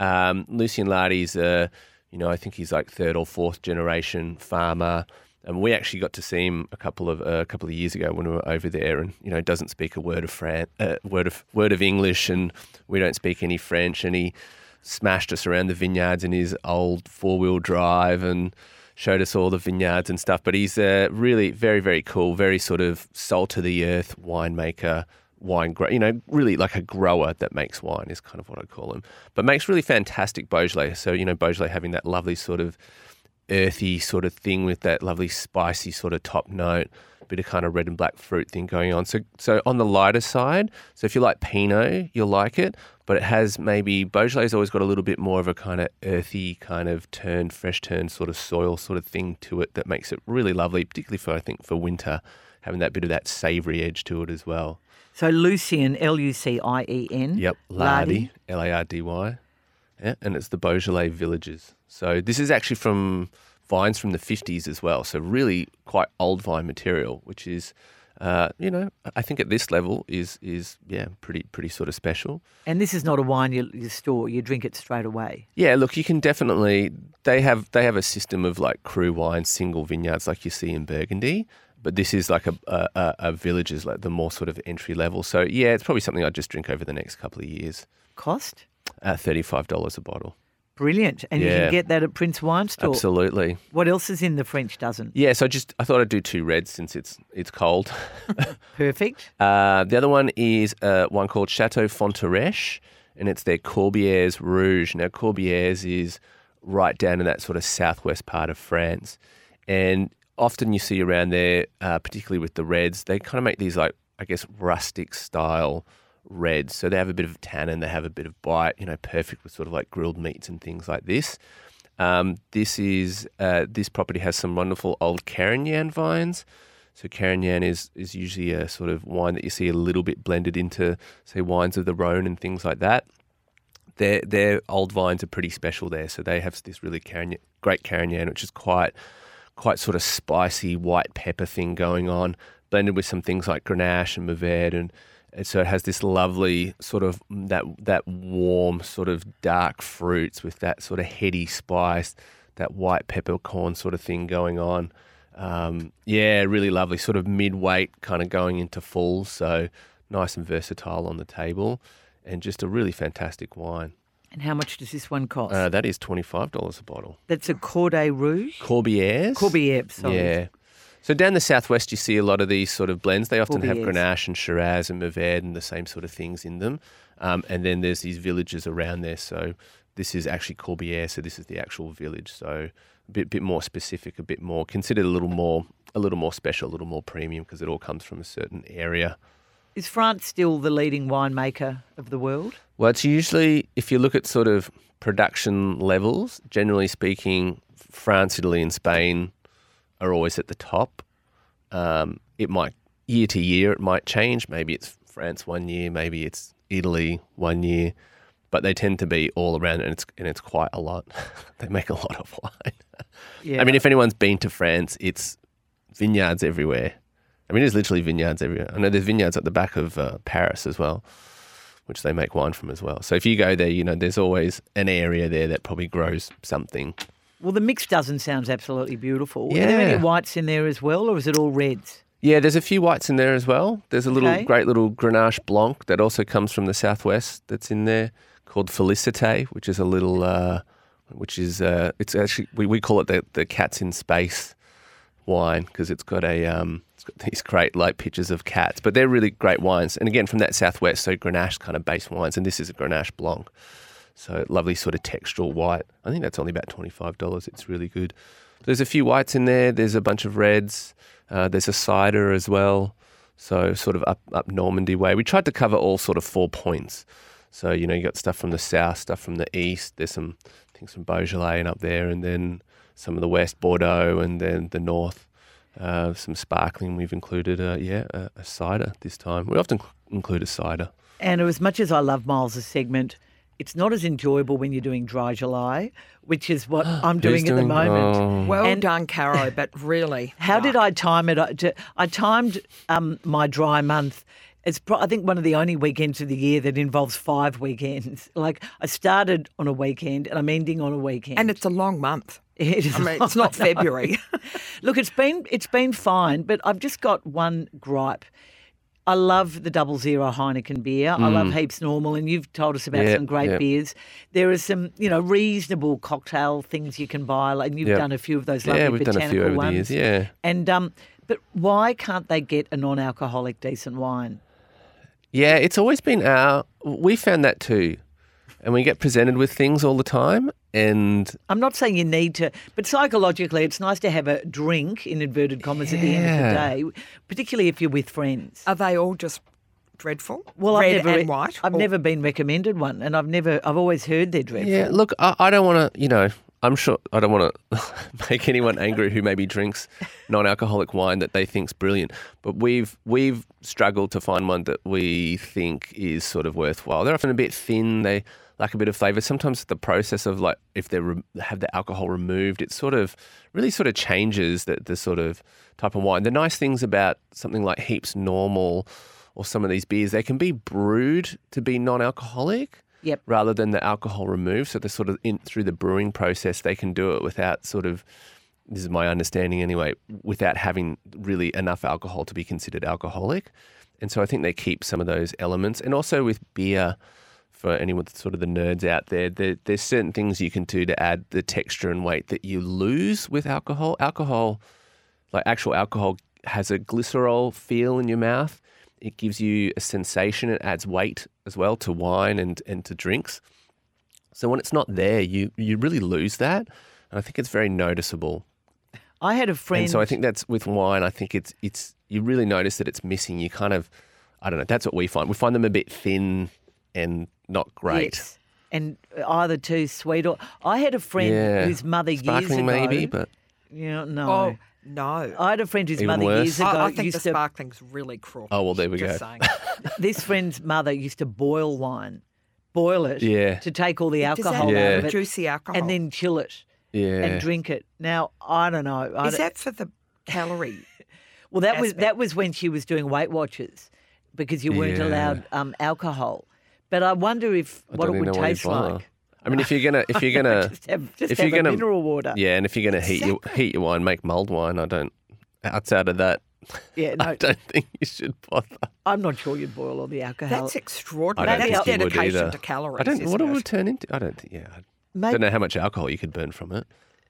Um, Lucien Lardy's, uh, you know, I think he's like third or fourth generation farmer. And we actually got to see him a couple of uh, a couple of years ago when we were over there, and you know doesn't speak a word of Fran- uh, word of word of English, and we don't speak any French, and he smashed us around the vineyards in his old four wheel drive and showed us all the vineyards and stuff. But he's uh, really very, very cool, very sort of salt to the earth winemaker, wine grower, you know, really like a grower that makes wine is kind of what I call him. But makes really fantastic Beaujolais. So, you know, Beaujolais having that lovely sort of earthy sort of thing with that lovely spicy sort of top note, bit of kind of red and black fruit thing going on. So so on the lighter side, so if you like Pinot, you'll like it, but it has maybe Beaujolais always got a little bit more of a kind of earthy kind of turn, fresh turn sort of soil sort of thing to it that makes it really lovely, particularly for I think for winter, having that bit of that savoury edge to it as well. So Lucien, L U C I E N. Yep, Lardy, L A R D Y. Yeah, and it's the Beaujolais villages. So this is actually from vines from the 50s as well. So really quite old vine material, which is, uh, you know, I think at this level is is yeah pretty pretty sort of special. And this is not a wine you, you store; you drink it straight away. Yeah, look, you can definitely they have they have a system of like cru wine, single vineyards like you see in Burgundy. But this is like a, a, a- villages like the more sort of entry level. So yeah, it's probably something I'd just drink over the next couple of years. Cost five dollars a bottle. brilliant, and you can get that at Prince Wine Store. Absolutely. What else is in the French dozen? Yeah, so I just I thought I'd do two reds since it's it's cold. Perfect. Uh, the other one is uh, one called Chateau Fontareche, and it's their Corbières Rouge. Now Corbières is right down in that sort of southwest part of France, and often you see around there, uh, particularly with the reds, they kind of make these like I guess rustic style reds. So they have a bit of tannin, they have a bit of bite, you know, perfect with sort of like grilled meats and things like this. Um, this is uh, this property has some wonderful old Carignan vines. So Carignan is is usually a sort of wine that you see a little bit blended into, say, wines of the Rhone and things like that. Their their old vines are pretty special there. So they have this really Carignan, great Carignan, which is quite quite sort of spicy white pepper thing going on, blended with some things like Grenache and Mourvedre, and, and so it has this lovely sort of that that warm sort of dark fruits with that sort of heady spice, that white peppercorn sort of thing going on. Um, yeah, really lovely, sort of mid weight, kind of going into full, so nice and versatile on the table, and just a really fantastic wine. And how much does this one cost? Uh, that is twenty five dollars a bottle. That's a Corday Rouge. Corbières. Corbière, sorry. Yeah. So down the southwest, you see a lot of these sort of blends. They often have Grenache and Shiraz and Mourvedre and the same sort of things in them. Um, and then there's these villages around there. So this is actually Corbière, so this is the actual village. So a bit bit more specific, a bit more considered a little more a little more special, a little more premium because it all comes from a certain area. Is France still the leading winemaker of the world? Well, it's usually if you look at sort of production levels, generally speaking, France, Italy, and Spain are always at the top. Um, it might year to year it might change. Maybe it's France one year, maybe it's Italy one year, but they tend to be all around, and it's and it's quite a lot. they make a lot of wine. Yeah. I mean, if anyone's been to France, it's vineyards everywhere. I mean, there's literally vineyards everywhere. I know there's vineyards at the back of uh, Paris as well, which they make wine from as well. So if you go there, you know, there's always an area there that probably grows something. well, the mix dozen sounds absolutely beautiful. Yeah. Are there any whites in there as well, or is it all reds? Yeah, there's a few whites in there as well. There's a little Okay. great little Grenache Blanc that also comes from the southwest that's in there called Felicite, which is a little, uh, which is uh, it's actually we, we call it the the cats in space wine because it's got a um, it's got these great light pictures of cats, but they're really great wines. And again, from that southwest, so Grenache kind of base wines, and this is a Grenache Blanc. So lovely sort of textural white. I think that's only about twenty five dollars. It's really good. There's a few whites in there. There's a bunch of reds. Uh, there's a cider as well. So sort of up up Normandy way. We tried to cover all sort of four points. So you know you got stuff from the south, stuff from the east. There's some things from Beaujolais and up there, and then some of the west Bordeaux, and then the north. Uh, some sparkling. We've included, uh, yeah, a, a cider this time. We often include a cider. And as much as I love Myles' segment, it's not as enjoyable when you're doing dry July, which is what I'm doing Who's at the moment. oh. Well And- done, Caro, but really. How no. did I time it? I- I timed um, my dry month. It's pro- I think one of the only weekends of the year that involves five weekends. Like I started on a weekend and I'm ending on a weekend. And it's a long month. It is I mean, it's not February. Look, it's been it's been fine, but I've just got one gripe. I love the double zero Heineken beer. I love Heaps Normal, and you've told us about Mm. Yeah, some great yeah. beers. There are some, you know, reasonable cocktail things you can buy, and you've Yeah. done a few of those lovely Yeah, we've done a botanical few over ones. the years. Yeah. And um, but why can't they get a non-alcoholic decent wine? Yeah, it's always been our. We found that too, and we get presented with things all the time, and I'm not saying you need to, but psychologically, it's nice to have a drink in inverted commas at the end of the day, particularly if you're with friends. Are they all just dreadful? Well, Red I've never, and white? I've Or- never been recommended one, and I've never, I've always heard they're dreadful. yeah. Look, I, I don't want to. You know, I'm sure I don't want to make anyone angry who maybe drinks non-alcoholic wine that they think's brilliant. But we've we've struggled to find one that we think is sort of worthwhile. They're often a bit thin. They lack a bit of flavour. Sometimes the process of like if they re- have the alcohol removed, it sort of really sort of changes the, the sort of type of wine. The nice things about something like Heaps Normal or some of these beers, they can be brewed to be non-alcoholic Yep. rather than the alcohol removed. So they're sort of in through the brewing process, they can do it without sort of. This is my understanding anyway, without having really enough alcohol to be considered alcoholic. And so I think they keep some of those elements. And also with beer, for anyone that's sort of the nerds out there, there, there's certain things you can do to add the texture and weight that you lose with alcohol. Alcohol, like actual alcohol, has a glycerol feel in your mouth. It gives you a sensation. It adds weight as well to wine and, and to drinks. So when it's not there, you you really lose that. And I think it's very noticeable. I had a friend. And so I think that's with wine. I think it's it's you really notice that it's missing. You kind of, I don't know. That's what we find. We find them a bit thin and not great. Yes. And either too sweet or I had a friend Yeah, whose mother years sparkling ago. maybe, but yeah, no. Oh, no. I had a friend whose Even mother worse. years ago I, I think used the to. sparkling's really crook. oh well, there we Just go. saying. This friend's mother used to boil wine, boil it, Yeah. to take all the Does that alcohol Yeah. out of it, reduce the alcohol? and then chill it Yeah, and drink it. Now I don't know. I Is don't- that for the calorie? well, that was that was when she was doing Weight Watchers, because you weren't Yeah. allowed um, alcohol. But I wonder if I what it would know why you taste bother. like. I mean, if you're gonna if you're gonna just have, just if have you're gonna- mineral water. yeah, and if you're gonna heat your heat your wine, make mulled wine. I don't. Outside of that, Yeah, no, I don't think you should bother. I'm not sure you'd boil all the alcohol. That's extraordinary. I don't That's think you would dedication either. to calories. I don't. What isn't it it? would turn into? I don't. Yeah, I Maybe, don't know how much alcohol you could burn from it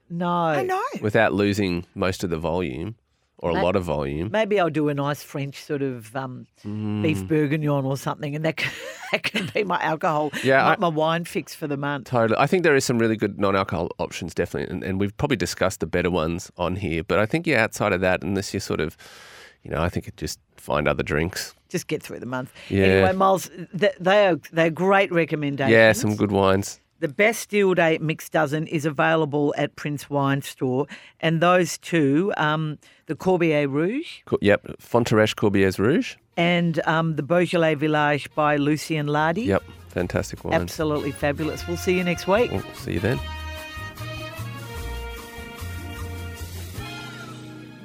no, I know. without losing most of the volume. Or a lot of volume. Maybe I'll do a nice French sort of um, Mm. beef bourguignon or something, and that can, that can be my alcohol, Yeah, my, I- my wine fix for the month. Totally. I think there is some really good non-alcohol options, definitely, and, and we've probably discussed the better ones on here. But I think yeah, outside of that, unless you're sort of, you know, I think it just find other drinks. Just get through the month. Yeah. Anyway, Myles, th- they are they're great recommendations. Yeah, some good wines. The Bastille Day Mixed Dozen is available at Prince Wine Store, and those two, um, the Corbieres Rouge Co- Yep, Fontareche Corbieres Rouge. and um, the Beaujolais Village by Lucien Lardy. Yep, fantastic wines. Absolutely fabulous. We'll see you next week. We'll see you then.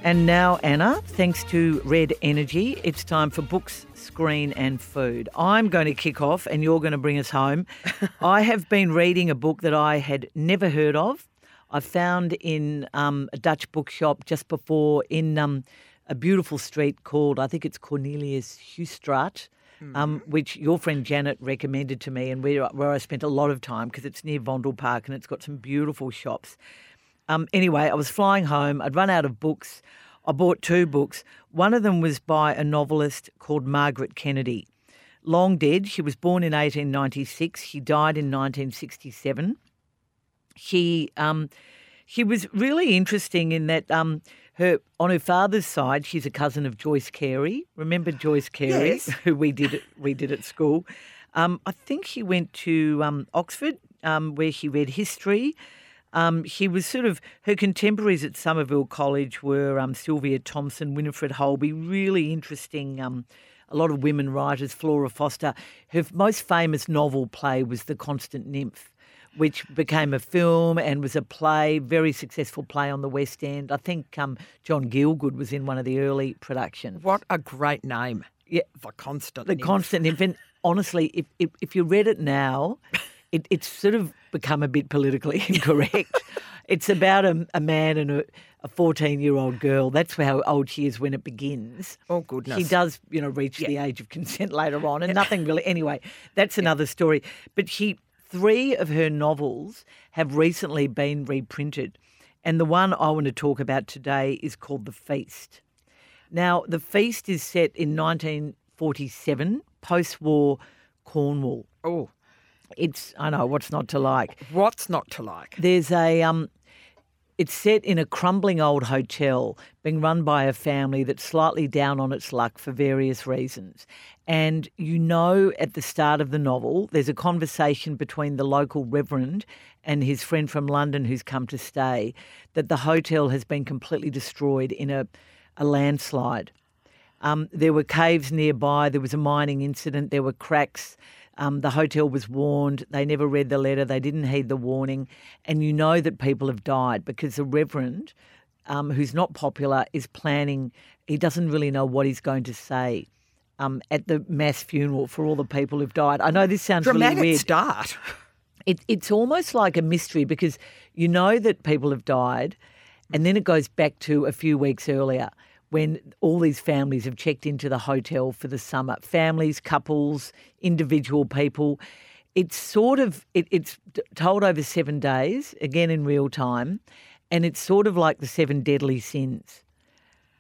And now, Anna, thanks to Red Energy, it's time for books, screen, and food. I'm going to kick off and you're going to bring us home. I have been reading a book that I had never heard of. I found in um, a Dutch bookshop just before in um, a beautiful street called, I think it's Cornelis Schuytstraat. Um, which your friend Janet recommended to me, and where, where I spent a lot of time because it's near Vondel Park and it's got some beautiful shops. Um, anyway, I was flying home. I'd run out of books. I bought two books. One of them was by a novelist called Margaret Kennedy. Long dead. She was born in 1896. She died in 1967. She um, she was really interesting in that um, her on her father's side, she's a cousin of Joyce Cary. Remember Joyce Cary, Yes. who we did at, we did at school. Um, I think she went to um, Oxford, um, where she read history. Um, she was sort of her contemporaries at Somerville College were um, Sylvia Thompson, Winifred Holtby, really interesting. Um, a lot of women writers, Flora Foster. Her most famous novel play was The Constant Nymph, which became a film and was a play, very successful play on the West End. I think um, John Gielgud was in one of the early productions. What a great name. Yeah, The Constant. the Nymph. constant nymph. And honestly, if, if if you read it now, it, it's sort of become a bit politically incorrect. it's about a, a man and a, a 14 year old girl. That's how old she is when it begins. Oh, goodness. She does, you know, reach the age of consent later on, and nothing really. Anyway, that's another story. But she, three of her novels have recently been reprinted, and the one I want to talk about today is called The Feast. Now, The Feast is set in 1947, post-war Cornwall. Oh, It's I know what's not to like. what's not to like? There's a um it's set in a crumbling old hotel being run by a family that's slightly down on its luck for various reasons. And you know at the start of the novel there's a conversation between the local reverend and his friend from London who's come to stay that the hotel has been completely destroyed in a, a landslide. Um, there were caves nearby. There was a mining incident. There were cracks. Um, the hotel was warned. They never read the letter. They didn't heed the warning. And you know that people have died because the Reverend, um, who's not popular, is planning. He doesn't really know what he's going to say um, at the mass funeral for all the people who've died. I know this sounds Dramatic really weird. start. It, it's almost like a mystery because you know that people have died, and then it goes back to a few weeks earlier when all these families have checked into the hotel for the summer. Families, couples, individual people. It's sort of it, it's told over seven days, again in real time, and it's sort of like the seven deadly sins.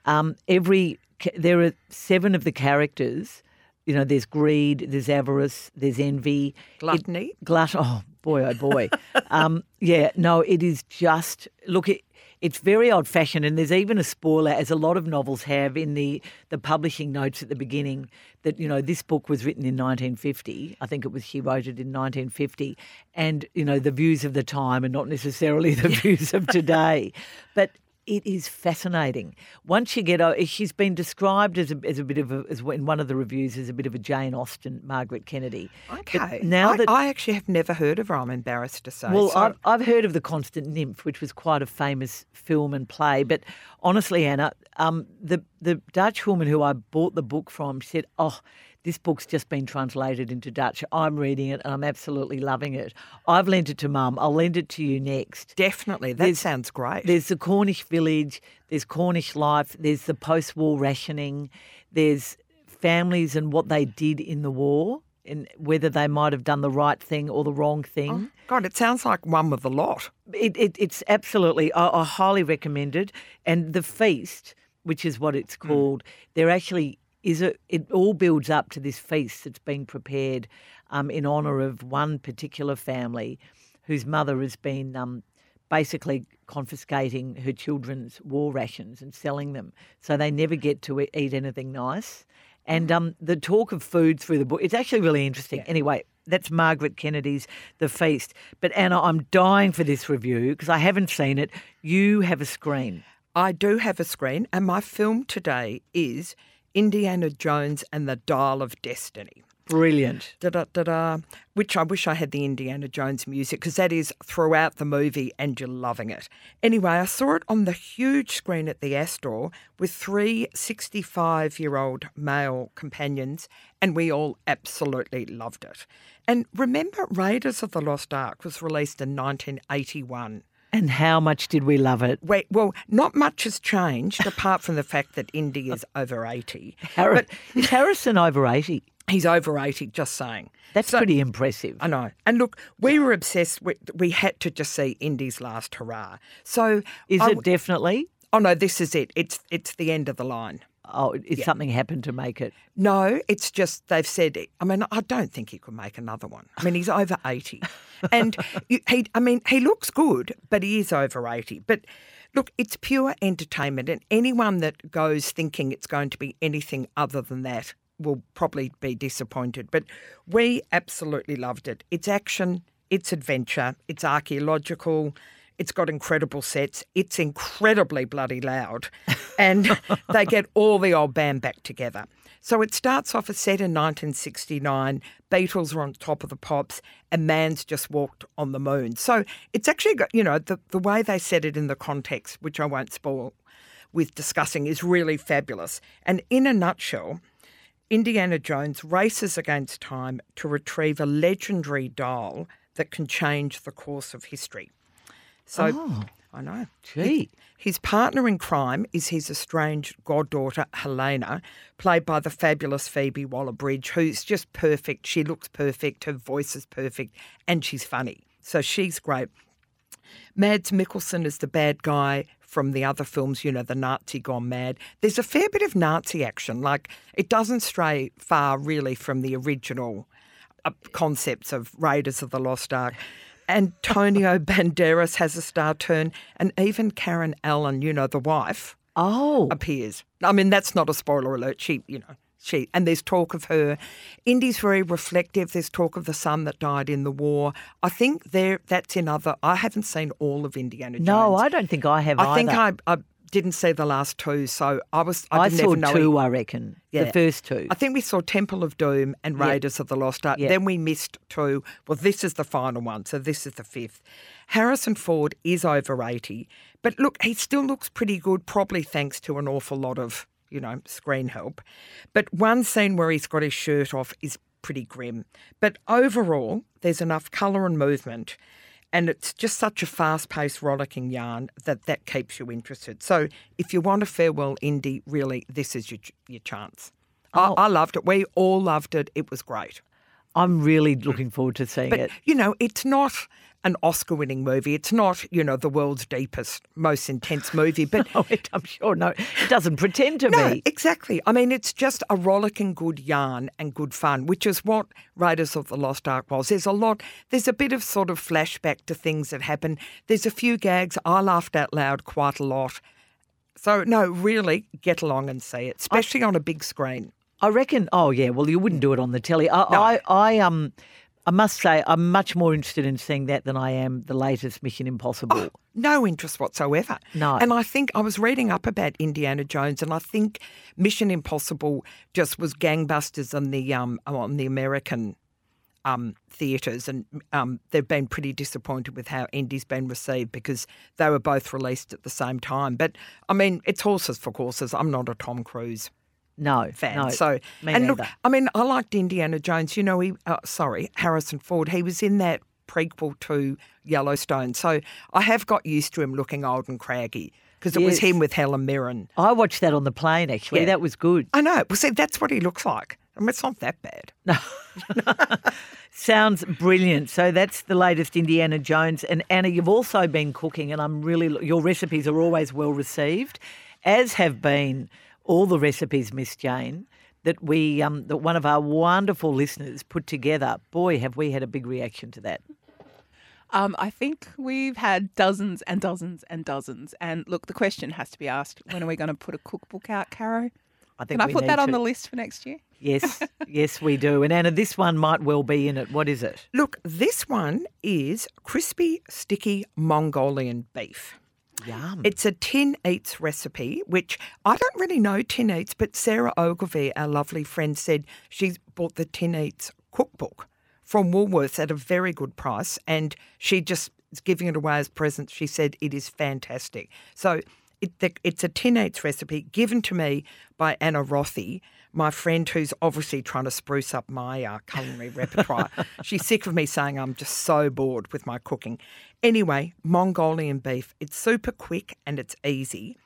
Um, every there are seven of the characters. You know, there's greed, there's avarice, there's envy, Gluttony. glut. Oh boy, oh boy. um, yeah, no, it is just look. It, it's very old fashioned, and there's even a spoiler, as a lot of novels have in the the publishing notes at the beginning, that you know this book was written in 1950. I think it was she wrote it in 1950, and you know the views of the time and not necessarily the views of today, but. It is fascinating. Once you get, she's been described as a, as a bit of a, as in one of the reviews as a bit of a Jane Austen, Margaret Kennedy. But Okay. now I, that I actually have never heard of her, I'm embarrassed to say. well, so- I've, I've heard of The Constant Nymph, which was quite a famous film and play. But honestly, Anna, um, the, the Dutch woman who I bought the book from said, Oh, this book's just been translated into Dutch. I'm reading it and I'm absolutely loving it. I've lent it to Mum. I'll lend it to you next. Definitely. That There's- sounds great. There's the Cornish village, there's Cornish life, there's the post war rationing, there's families and what they did in the war. And whether they might have done the right thing or the wrong thing. Oh, God, it sounds like one with a lot. It, it, it's absolutely, I, I highly recommend it. And The Feast which is what it's mm. called, they're actually is a. It all builds up to this feast that's been prepared um, in honour of one particular family, whose mother has been um, basically confiscating her children's war rations and selling them, so they never get to eat anything nice. And um, the talk of food through the book, it's actually really interesting. Anyway, that's Margaret Kennedy's The Feast. But Anna, I'm dying for this review because I haven't seen it. You have a screen. I do have a screen, and my film today is Indiana Jones and the Dial of Destiny. Brilliant. Da da da da. Which I wish I had the Indiana Jones music because that is throughout the movie and you're loving it. Anyway, I saw it on the huge screen at the Astor with three 65 year old male companions, and we all absolutely loved it. And remember, Raiders of the Lost Ark was released in 1981. And how much did we love it? Wait, well, not much has changed apart from the fact that Indy is over 80. Har- is Harrison over 80? He's over 80, just saying. That's So- pretty impressive. I know. And look, we were obsessed with, we had to just see Indy's last hurrah. So, Is I it definitely? oh no, this is it. It's it's the end of the line. Oh, is something happened to make it? No, it's just they've said. I mean, I don't think he could make another one. I mean, he's over eighty, and he. I mean, he looks good, but he is over eighty. But look, it's pure entertainment, and anyone that goes thinking it's going to be anything other than that will probably be disappointed. But we absolutely loved it. It's action, it's adventure, it's archaeological. It's got incredible sets. It's incredibly bloody loud. And they get all the old band back together. So it starts off a set in 1969. Beatles are on top of the pops, and man's just walked on the moon. So it's actually got, you know, the, the way they set it in the context, which I won't spoil with discussing, is really fabulous. And in a nutshell, Indiana Jones races against time to retrieve a legendary dial that can change the course of history. So, I know. Gee. His partner in crime is his estranged goddaughter, Helena, played by the fabulous Phoebe Waller Bridge, who's just perfect. She looks perfect, her voice is perfect, and she's funny. So she's great. Mads Mikkelsen is the bad guy from the other films, you know, the Nazi gone mad. There's a fair bit of Nazi action. Like, it doesn't stray far really from the original uh, concepts of Raiders of the Lost Ark. Antonio Banderas has a star turn, and even Karen Allen, you know, the wife, Oh, appears. I mean, that's not a spoiler alert. She, you know, she, and there's talk of her. Indy's very reflective. There's talk of the son that died in the war. I think there, that's in other. I haven't seen all of Indiana Jones. no, I don't think I have I think either. I, I didn't see the last two, so I was. I, I saw two, I reckon. Yeah. The first two. I think we saw Temple of Doom and Yeah. Raiders of the Lost Ark. Yeah. Then we missed two. Well, this is the final one, so this is the fifth. Harrison Ford is over 80, but look, he still looks pretty good, probably thanks to an awful lot of, you know, screen help. But one scene where he's got his shirt off is pretty grim. But overall, there's enough colour and movement. And it's just such a fast paced, rollicking yarn that that keeps you interested. So, if you want a farewell indie, really, this is your, your chance. Oh. I, I loved it. We all loved it. It was great. I'm really mm. looking forward to seeing But, it. you know, it's not an Oscar winning movie. It's not, you know, the world's deepest, most intense movie. But Oh, it, I'm sure. No, it doesn't pretend to no, be. exactly. I mean, it's just a rollicking good yarn and good fun, which is what Raiders of the Lost Ark was. There's a lot, there's a bit of sort of flashback to things that happen. There's a few gags. I laughed out loud quite a lot. So, no, really get along and see it, especially on a big screen. I reckon. Oh yeah. Well, you wouldn't do it on the telly. I, I, I um, I must say, I'm much more interested in seeing that than I am the latest Mission Impossible. No interest whatsoever. No. And I think I was reading up about Indiana Jones, and I think Mission Impossible just was gangbusters on the um on the American um theatres, and um they've been pretty disappointed with how Indy's been received because they were both released at the same time. But I mean, it's horses for courses. I'm not a Tom Cruise No, fan. no. so, and look. I mean, I liked Indiana Jones. You know, he, uh, sorry, Harrison Ford. He was in that prequel to Yellowstone. So I have got used to him looking old and craggy because it was him with Helen Mirren. I watched that on the plane. Actually, Yeah. that was good. I know. Well, see, that's what he looks like. I mean, it's not that bad. No. Sounds brilliant. So that's the latest Indiana Jones. And Anna, you've also been cooking, and I'm really your recipes are always well received. as have been all the recipes, Miss Jane, that we um, that one of our wonderful listeners put together. Boy, have we had a big reaction to that. Um, I think we've had dozens and dozens and dozens. And look, the question has to be asked: When are we going to put a cookbook out, Caro? I think Can I we put need that on the list for next year? Yes, yes, we do. And Anna, this one might well be in it. What is it? Look, this one is crispy, sticky Mongolian beef. Yum. It's a Tin Eats recipe, which I don't really know Tin Eats, but Sarah Ogilvie, our lovely friend, said she's bought the Tin Eats cookbook from Woolworths at a very good price, and she just is giving it away as presents. She said it is fantastic. So it, the, it's a Tin Eats recipe given to me by Anna Rothy, my friend who's obviously trying to spruce up my uh, culinary repertoire. She's sick of me saying I'm just so bored with my cooking. Anyway, Mongolian beef. It's super quick and it's easy.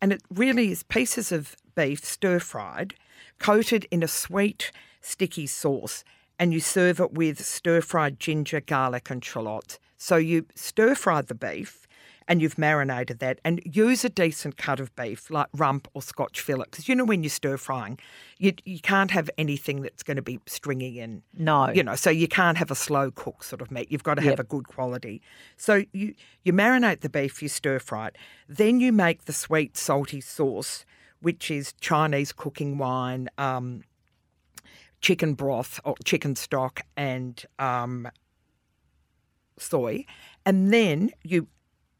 And it really is pieces of beef stir fried, coated in a sweet, sticky sauce. And you serve it with stir fried ginger, garlic, and shallots. So you stir fry the beef and you've marinated that and use a decent cut of beef like rump or scotch fillet because you know when you're stir frying you, you can't have anything that's going to be stringy and No. you know so you can't have a slow cook sort of meat you've got to Yep. have a good quality so you you marinate the beef you stir fry it then you make the sweet salty sauce which is chinese cooking wine um, chicken broth or chicken stock and um, soy, and then you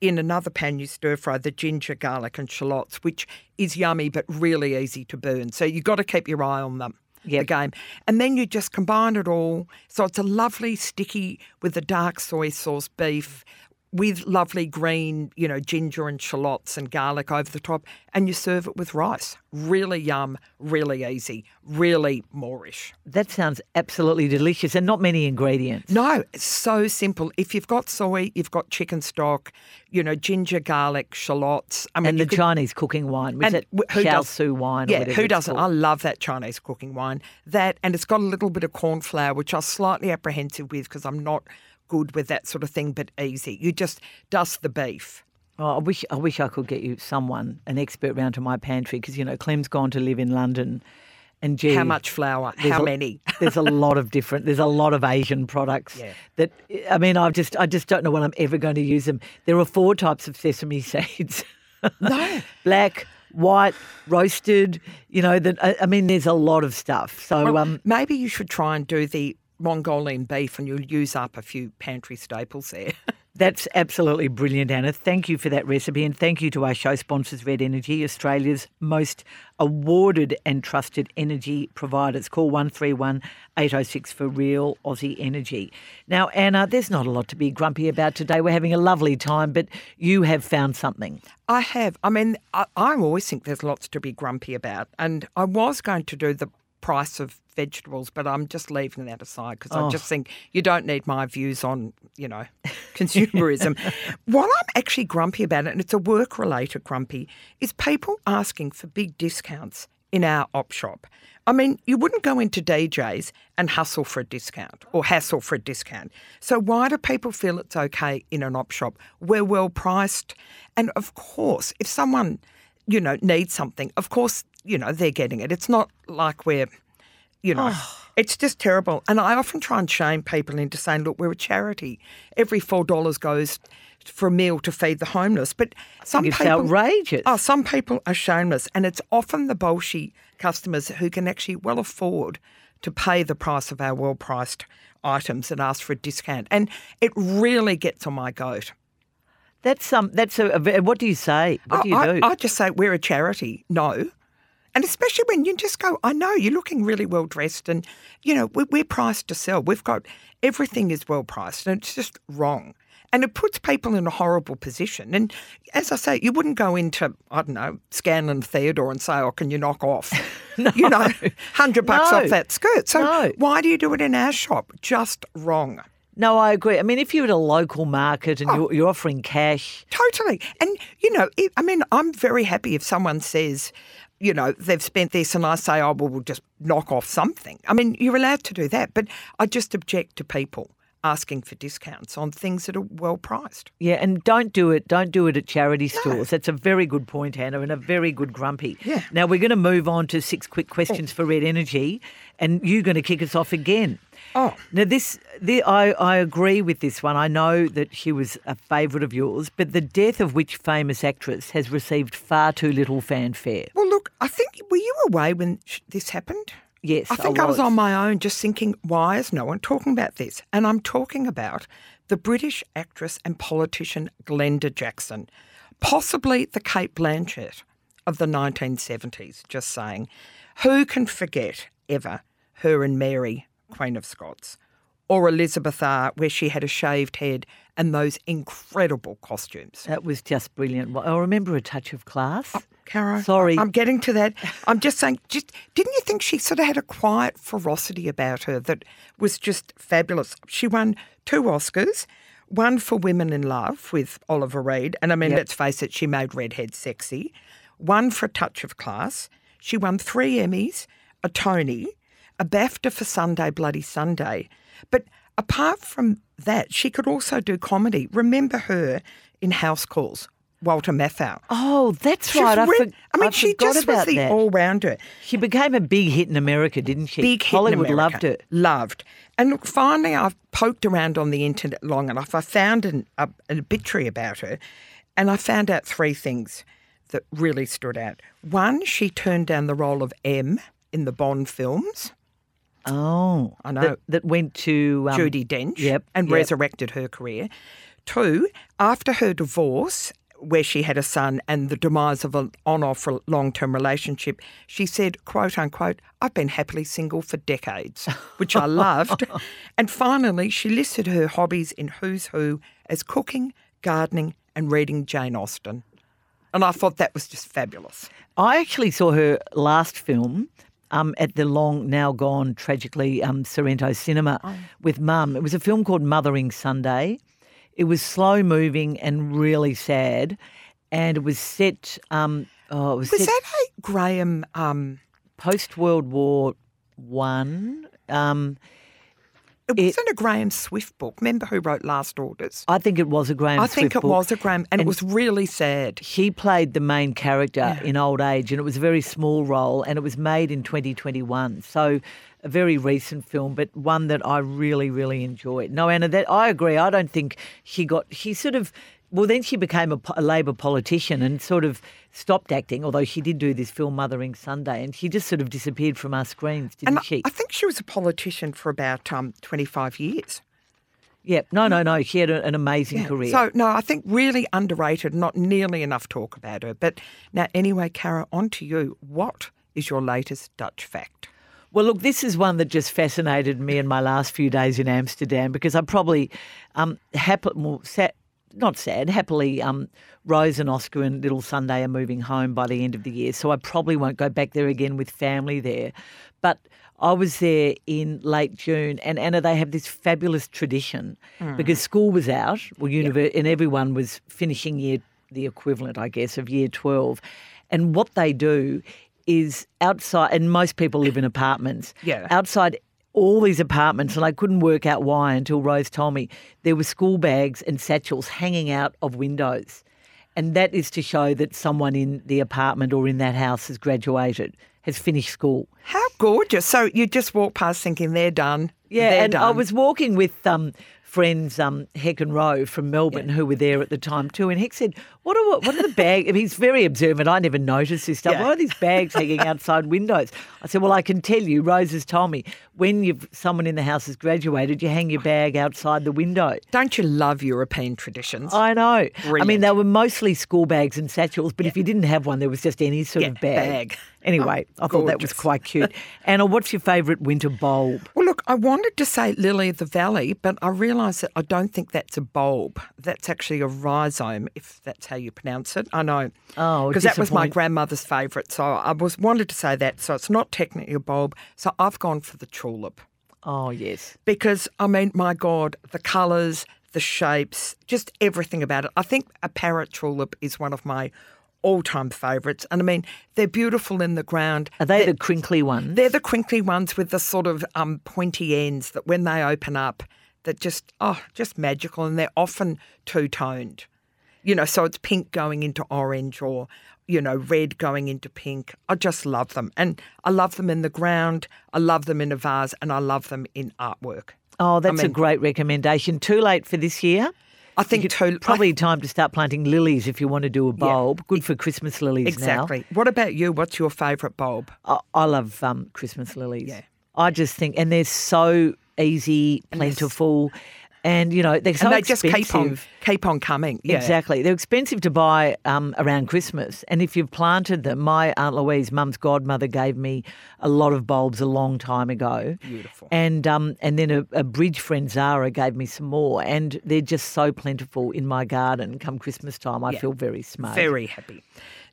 in another pan you stir fry the ginger, garlic, and shallots, which is yummy but really easy to burn. So you've got to keep your eye on them. The game, and then you just combine it all. So it's a lovely sticky with the dark soy sauce beef, with lovely green, you know, ginger and shallots and garlic over the top, and you serve it with rice. Really yum, really easy, really moreish. That sounds absolutely delicious and not many ingredients. No, it's so simple. If you've got soy, you've got chicken stock, you know, ginger, garlic, shallots. I mean, and the could- Chinese cooking wine, was and it wh- who does- Shaoxing wine? Yeah, who doesn't? I love that Chinese cooking wine. That and it's got a little bit of corn flour, which I was slightly apprehensive with because I'm not good with that sort of thing, but easy. You just dust the beef. Oh, I wish I wish I could get you someone, an expert round to my pantry because you know Clem's gone to live in London, and gee, How much flour? How a- many? there's a lot of different. There's a lot of Asian products Yeah. that I mean, I just I just don't know when I'm ever going to use them. There are four types of sesame seeds. No. black, white, roasted. You know that I, I mean, there's a lot of stuff. So Well, um, maybe you should try and do the Mongolian beef, and you'll use up a few pantry staples there. That's absolutely brilliant, Anna. Thank you for that recipe, and thank you to our show sponsors, Red Energy, Australia's most awarded and trusted energy providers. Call 131 806 for real Aussie energy. Now, Anna, there's not a lot to be grumpy about today. We're having a lovely time, but you have found something. I have. I mean, I, I always think there's lots to be grumpy about. And I was going to do the price of vegetables, but I'm just leaving that aside because I oh. just think you don't need my views on, you know, consumerism. what I'm actually grumpy about, and it's a work related grumpy, is people asking for big discounts in our op shop. I mean, you wouldn't go into DJs and hustle for a discount or hassle for a discount. So why do people feel it's okay in an op shop? We're well priced. And of course, if someone, you know, needs something, of course, you know, they're getting it. It's not like we're, you know, it's just terrible. And I often try and shame people into saying, look, we're a charity. Every $4 goes for a meal to feed the homeless. But some It's people. outrageous. Oh, some people are shameless, and it's often the bolshy customers who can actually well afford to pay the price of our well priced items and ask for a discount. And it really gets on my goat. That's um, that's a, what do you say? What do you I, do? I just say we're a charity. No. And especially when you just go, I know you're looking really well dressed, and you know we're, we're priced to sell. We've got everything is well priced, and it's just wrong. And it puts people in a horrible position. And as I say, you wouldn't go into I don't know Scanlan Theodore and say, "Oh, can you knock off?" You know, hundred bucks No. off that skirt. So No. why do you do it in our shop? Just wrong. no, I agree. I mean, if you're at a local market Oh. and you're, you're offering cash, Totally. And, you know, it, I mean, I'm very happy if someone says, you know, they've spent this and I say, oh, well, we'll just knock off something. I mean, you're allowed to do that. But I just object to people asking for discounts on things that are well priced. Yeah, and don't do it. Don't do it at charity stores. That's a very good point, Hannah, and a very good grumpy. Yeah. Now we're going to move on to six quick questions oh. for Red Energy, and you're going to kick us off again. Oh. Now this, the, I, I agree with this one. I know that she was a favourite of yours, but the death of which famous actress has received far too little fanfare? Well, look, I think, were you away when sh- this happened? Yes, I think I was. on my own just thinking, why is no one talking about this? And I'm talking about the British actress and politician Glenda Jackson, possibly the Cate Blanchett of the 1970s, just saying. Who can forget ever her and Mary, Queen of Scots, or Elizabeth R, where she had a shaved head and those incredible costumes? That was just brilliant. I remember a touch of class. Caro, Sorry. I'm getting to that. I'm just saying, just didn't you think she sort of had a quiet ferocity about her that was just fabulous? She won two Oscars, one for Women in Love with Oliver Reed, and I mean, Yep. let's face it, she made redhead sexy. One for A Touch of Class. She won three Emmys, a Tony, a BAFTA for Sunday Bloody Sunday. But apart from that, she could also do comedy. Remember her in House Calls, Walter Matthau. Oh, that's She's right. I, for- I mean, I she just was the that. all-rounder. She became a big hit in America, didn't she? Big hit in Hollywood loved her. Loved. And look, finally, I've poked around on the internet long enough. I found an, a, an obituary about her, and I found out three things that really stood out. One, she turned down the role of M in the Bond films, Oh, I know. That, that went to um, Judi Dench, Yep, and yep. resurrected her career. Two, after her divorce, where she had a son and the demise of an on-off long-term relationship, she said, "quote unquote," I've been happily single for decades, which I loved. and finally, she listed her hobbies in Who's Who as cooking, gardening, and reading Jane Austen. And I thought that was just fabulous. I actually saw her last film um, at the long, now gone, tragically um, Sorrento Cinema Oh. with Mum. It was a film called Mothering Sunday. It was slow moving and really sad, and it was set. Um, oh, it was, Was set that a Graham? Um, post World War One. Um, it It- wasn't a Graham Swift book. Remember who wrote Last Orders? I think it was a Graham. I think it book. was a Graham, and, it was really sad. He played the main character in old age, and it was a very small role, and it was made in 2021. So, a very recent film, but one that I really, really enjoyed. No, Anna, that I agree. I don't think he got. he sort of. Well, then she became a, a Labor politician and sort of stopped acting. Although she did do this film Mothering Sunday, and she just sort of disappeared from our screens, didn't And she? I think she was a politician for about um, 25 years. Yep. No, no, no. She had a, an amazing career. So, no, I think really underrated, not nearly enough talk about her. But now, anyway, Cara, on to you. What is your latest Dutch fact? Well, look, this is one that just fascinated me in my last few days in Amsterdam because I probably um, happy, well, sa- not sad, happily, um, Rose and Oscar and little Sunday are moving home by the end of the year, so I probably won't go back there again with family there. But I was there in late June, and Anna, they have this fabulous tradition because school was out, well, univer- and everyone was finishing year, the equivalent, I guess, of year 12. And what they do is outside, and most people live in apartments. Yeah. Outside all these apartments, and I couldn't work out why until Rose told me there were school bags and satchels hanging out of windows. And that is to show that someone in the apartment or in that house has graduated, has finished school. How gorgeous. So you just walk past thinking they're done. Yeah, they're and done. I was walking with um, friends um, Heck and Rowe from Melbourne who were there at the time too, and Heck said, "What are what are the bags?" He's very observant. I never noticed this stuff. Yeah. What are these bags hanging outside windows? I said, "Well, I can tell you. Rose has told me when you've someone in the house has graduated, you hang your bag outside the window." Don't you love European traditions? I know. I mean, they were mostly school bags and satchels, but if you didn't have one, there was just any sort Yeah, of bag. bag. Anyway, I thought that was quite cute. Anna, what's your favourite winter bulb? Well, look, I wanted to say lily of the valley, but I realised that I don't think that's a bulb. That's actually a rhizome, if that's how you pronounce it. I know. Oh, because that was my grandmother's favourite. So I was wanted to say that. So it's not technically a bulb. So I've gone for the tulip Oh, yes. because I mean, my God, the colours, the shapes, just everything about it. I think a parrot tulip is one of my all-time favourites, and I mean, they're beautiful in the ground. Are they They're- the crinkly ones? they're the crinkly ones with the sort of um, pointy ends that when they open up, that just oh, just magical, and they're often two toned. You know, so it's pink going into orange or you know, red going into pink. I just love them. And I love them in the ground, I love them in a vase, and I love them in artwork. Oh, that's a mean- great recommendation. Too late for this year? I think too probably time to start planting lilies if you want to do a bulb. Good for Christmas lilies exactly. What about you? What's your favourite bulb? I, I love um, Christmas lilies. Yeah. I just think, and they're so easy, plentiful, and you know they're so and they just expensive. keep on keep on coming. Yeah. Exactly. They're expensive to buy um, around Christmas. And if you've planted them, my Aunt Louise, mum's godmother, gave me a lot of bulbs a long time ago. Beautiful. And um, and then a, a bridge friend, Zara, gave me some more. And they're just so plentiful in my garden come Christmas time. I feel very smart. Very happy.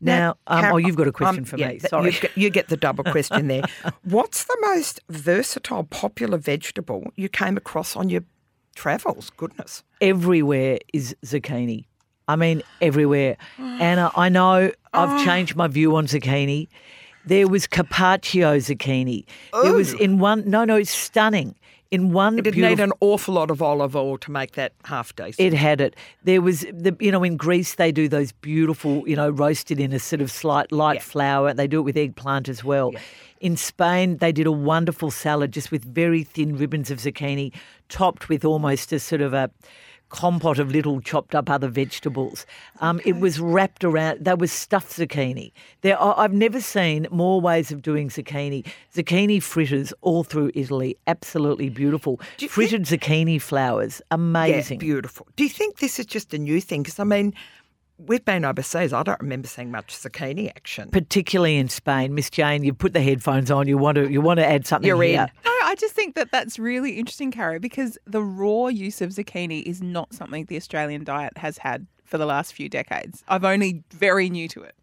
Now, um, Car- oh, you've got a um, question for yeah, me. Sorry. You you get the double question there. What's the most versatile, popular vegetable you came across on your travels? Goodness. everywhere is zucchini. I mean, everywhere. Anna, I know Oh. I've changed my view on zucchini. There was carpaccio zucchini. There was in one, no, no, it's stunning. In one It beautiful, need an awful lot of olive oil to make that half decent. it had it. There was the you know in Greece they do those beautiful you know roasted in a sort of slight light Yeah. flour. They do it with eggplant as well. In Spain they did a wonderful salad just with very thin ribbons of zucchini, topped with almost a sort of a compote of little chopped up other vegetables. Um, It was wrapped around. There was stuffed zucchini. There, I- I've never seen more ways of doing zucchini. Zucchini fritters all through Italy, absolutely beautiful. you think- Frittered zucchini flowers, amazing. Yeah, beautiful. Do you think this is just a new thing? Because I mean, we've been overseas. I don't remember seeing much zucchini action. particularly in Spain. Miss Jane, you put the headphones on. You want to you want to add something You're in. here. No, I just think that that's really interesting, Caro, because the raw use of zucchini is not something the Australian diet has had for the last few decades. I've only very new to it.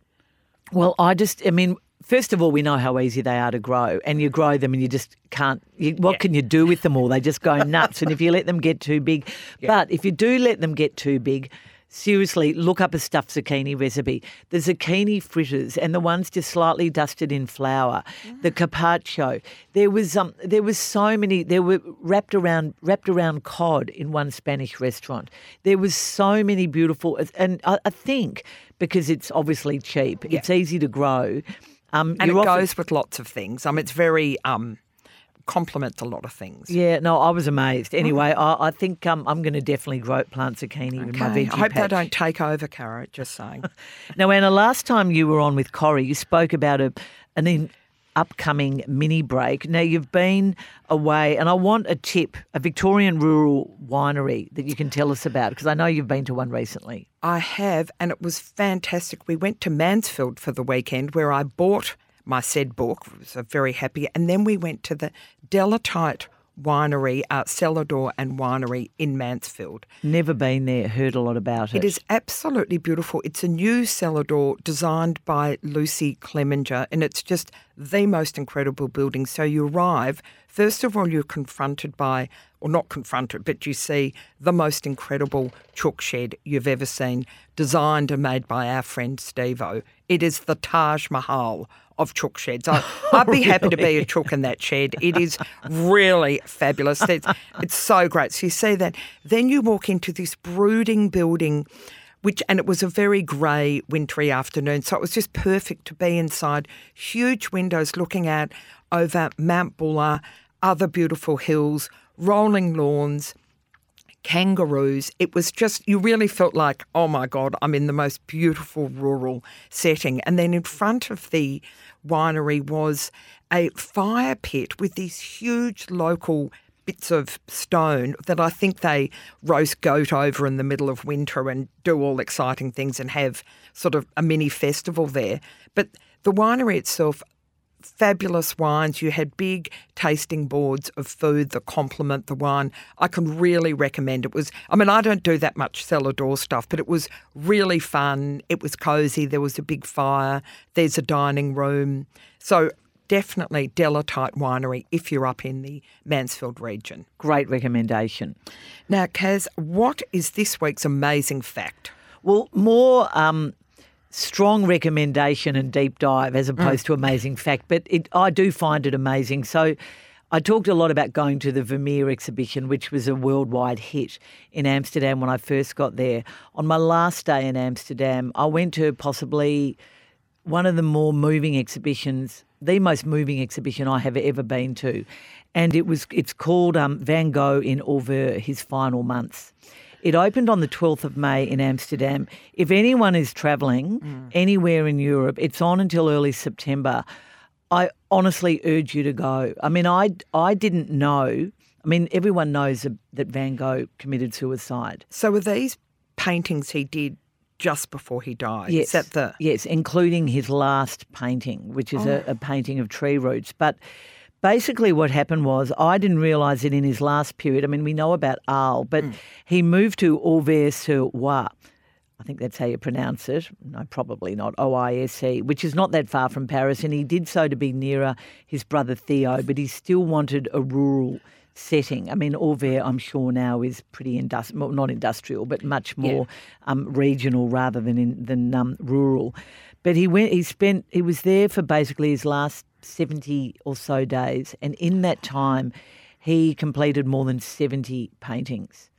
Well, I just, I mean, first of all, we know how easy they are to grow, and you grow them, and you just can't. You, what can you do with them all? They just go nuts, and if you let them get too big, but if you do let them get too big. Seriously, look up a stuffed zucchini recipe. The zucchini fritters and the ones just slightly dusted in flour, the carpaccio. There was um, there was so many. There were wrapped around wrapped around cod in one Spanish restaurant. There was so many beautiful, and I, I think because it's obviously cheap, it's easy to grow. Um, and it often- goes with lots of things. Mean, it's very um, complements a lot of things. Yeah, no, I was amazed. Anyway, I, I think um, I'm going to definitely grow plant zucchini with my Okay, veggie I hope patch. they don't take over, Cara. Just saying. Now, Anna, last time you were on with Corey, you spoke about a, an in, upcoming mini break. Now, you've been away, and I want a tip, a Victorian rural winery that you can tell us about, because I know you've been to one recently. I have, and it was fantastic. We went to Mansfield for the weekend where I bought my said book, was uh, very happy, and then we went to the Delatite Winery, uh, Cellar Door and Winery in Mansfield. Never been there, heard a lot about it. It is absolutely beautiful. It's a new cellar door designed by Lucy Clemenger, and it's just the most incredible building. So you arrive, first of all, you're confronted by, or not confronted, but you see the most incredible chook shed you've ever seen, designed and made by our friend Stevo. It is the Taj Mahal of chook sheds. I, oh, I'd be happy to be a chook in that shed. It is really fabulous. It's, it's so great. So you see that. Then you walk into this brooding building which and it was a very grey wintry afternoon so it was just perfect to be inside huge windows looking out over Mount Buller other beautiful hills rolling lawns kangaroos it was just you really felt like oh my god i'm in the most beautiful rural setting and then in front of the winery was a fire pit with these huge local bits of stone that I think they roast goat over in the middle of winter and do all exciting things and have sort of a mini festival there. But the winery itself, fabulous wines. You had big tasting boards of food that complement the wine. I can really recommend it. Was I mean I don't do that much cellar door stuff, but it was really fun. It was cozy. There was a big fire. There's a dining room. So definitely Delatite Winery if you're up in the Mansfield region. Great recommendation. Now, Kaz, what is this week's amazing fact? Well, more um, strong recommendation and deep dive as opposed to amazing fact, but it, I do find it amazing. So I talked a lot about going to the Vermeer exhibition, which was a worldwide hit in Amsterdam when I first got there. On my last day in Amsterdam, I went to possibly one of the more moving exhibitions, the most moving exhibition I have ever been to, and it was it's called um, Van Gogh in Auvers His Final Months. It opened on the 12th of May in Amsterdam. If anyone is travelling mm. anywhere in Europe, it's on until early September. I honestly urge you to go. I mean, I, I didn't know. I mean, everyone knows that Van Gogh committed suicide. So were these paintings he did just before he died? Yes. The... Yes, including his last painting, which is oh. a, a painting of tree roots. But basically what happened was I didn't realise it in his last period. I mean, we know about Arles, but mm. he moved to Auvers-sur-Oise. I think that's how you pronounce it. No, probably not. O I S E, which is not that far from Paris. And he did so to be nearer his brother Theo, but he still wanted a rural setting. I mean, Auvers, I'm sure now is pretty industrial, not industrial, but much more yeah. um, regional rather than in, than um, rural. But he went. He spent. He was there for basically his last 70 or so days. And in that time, he completed more than 70 paintings.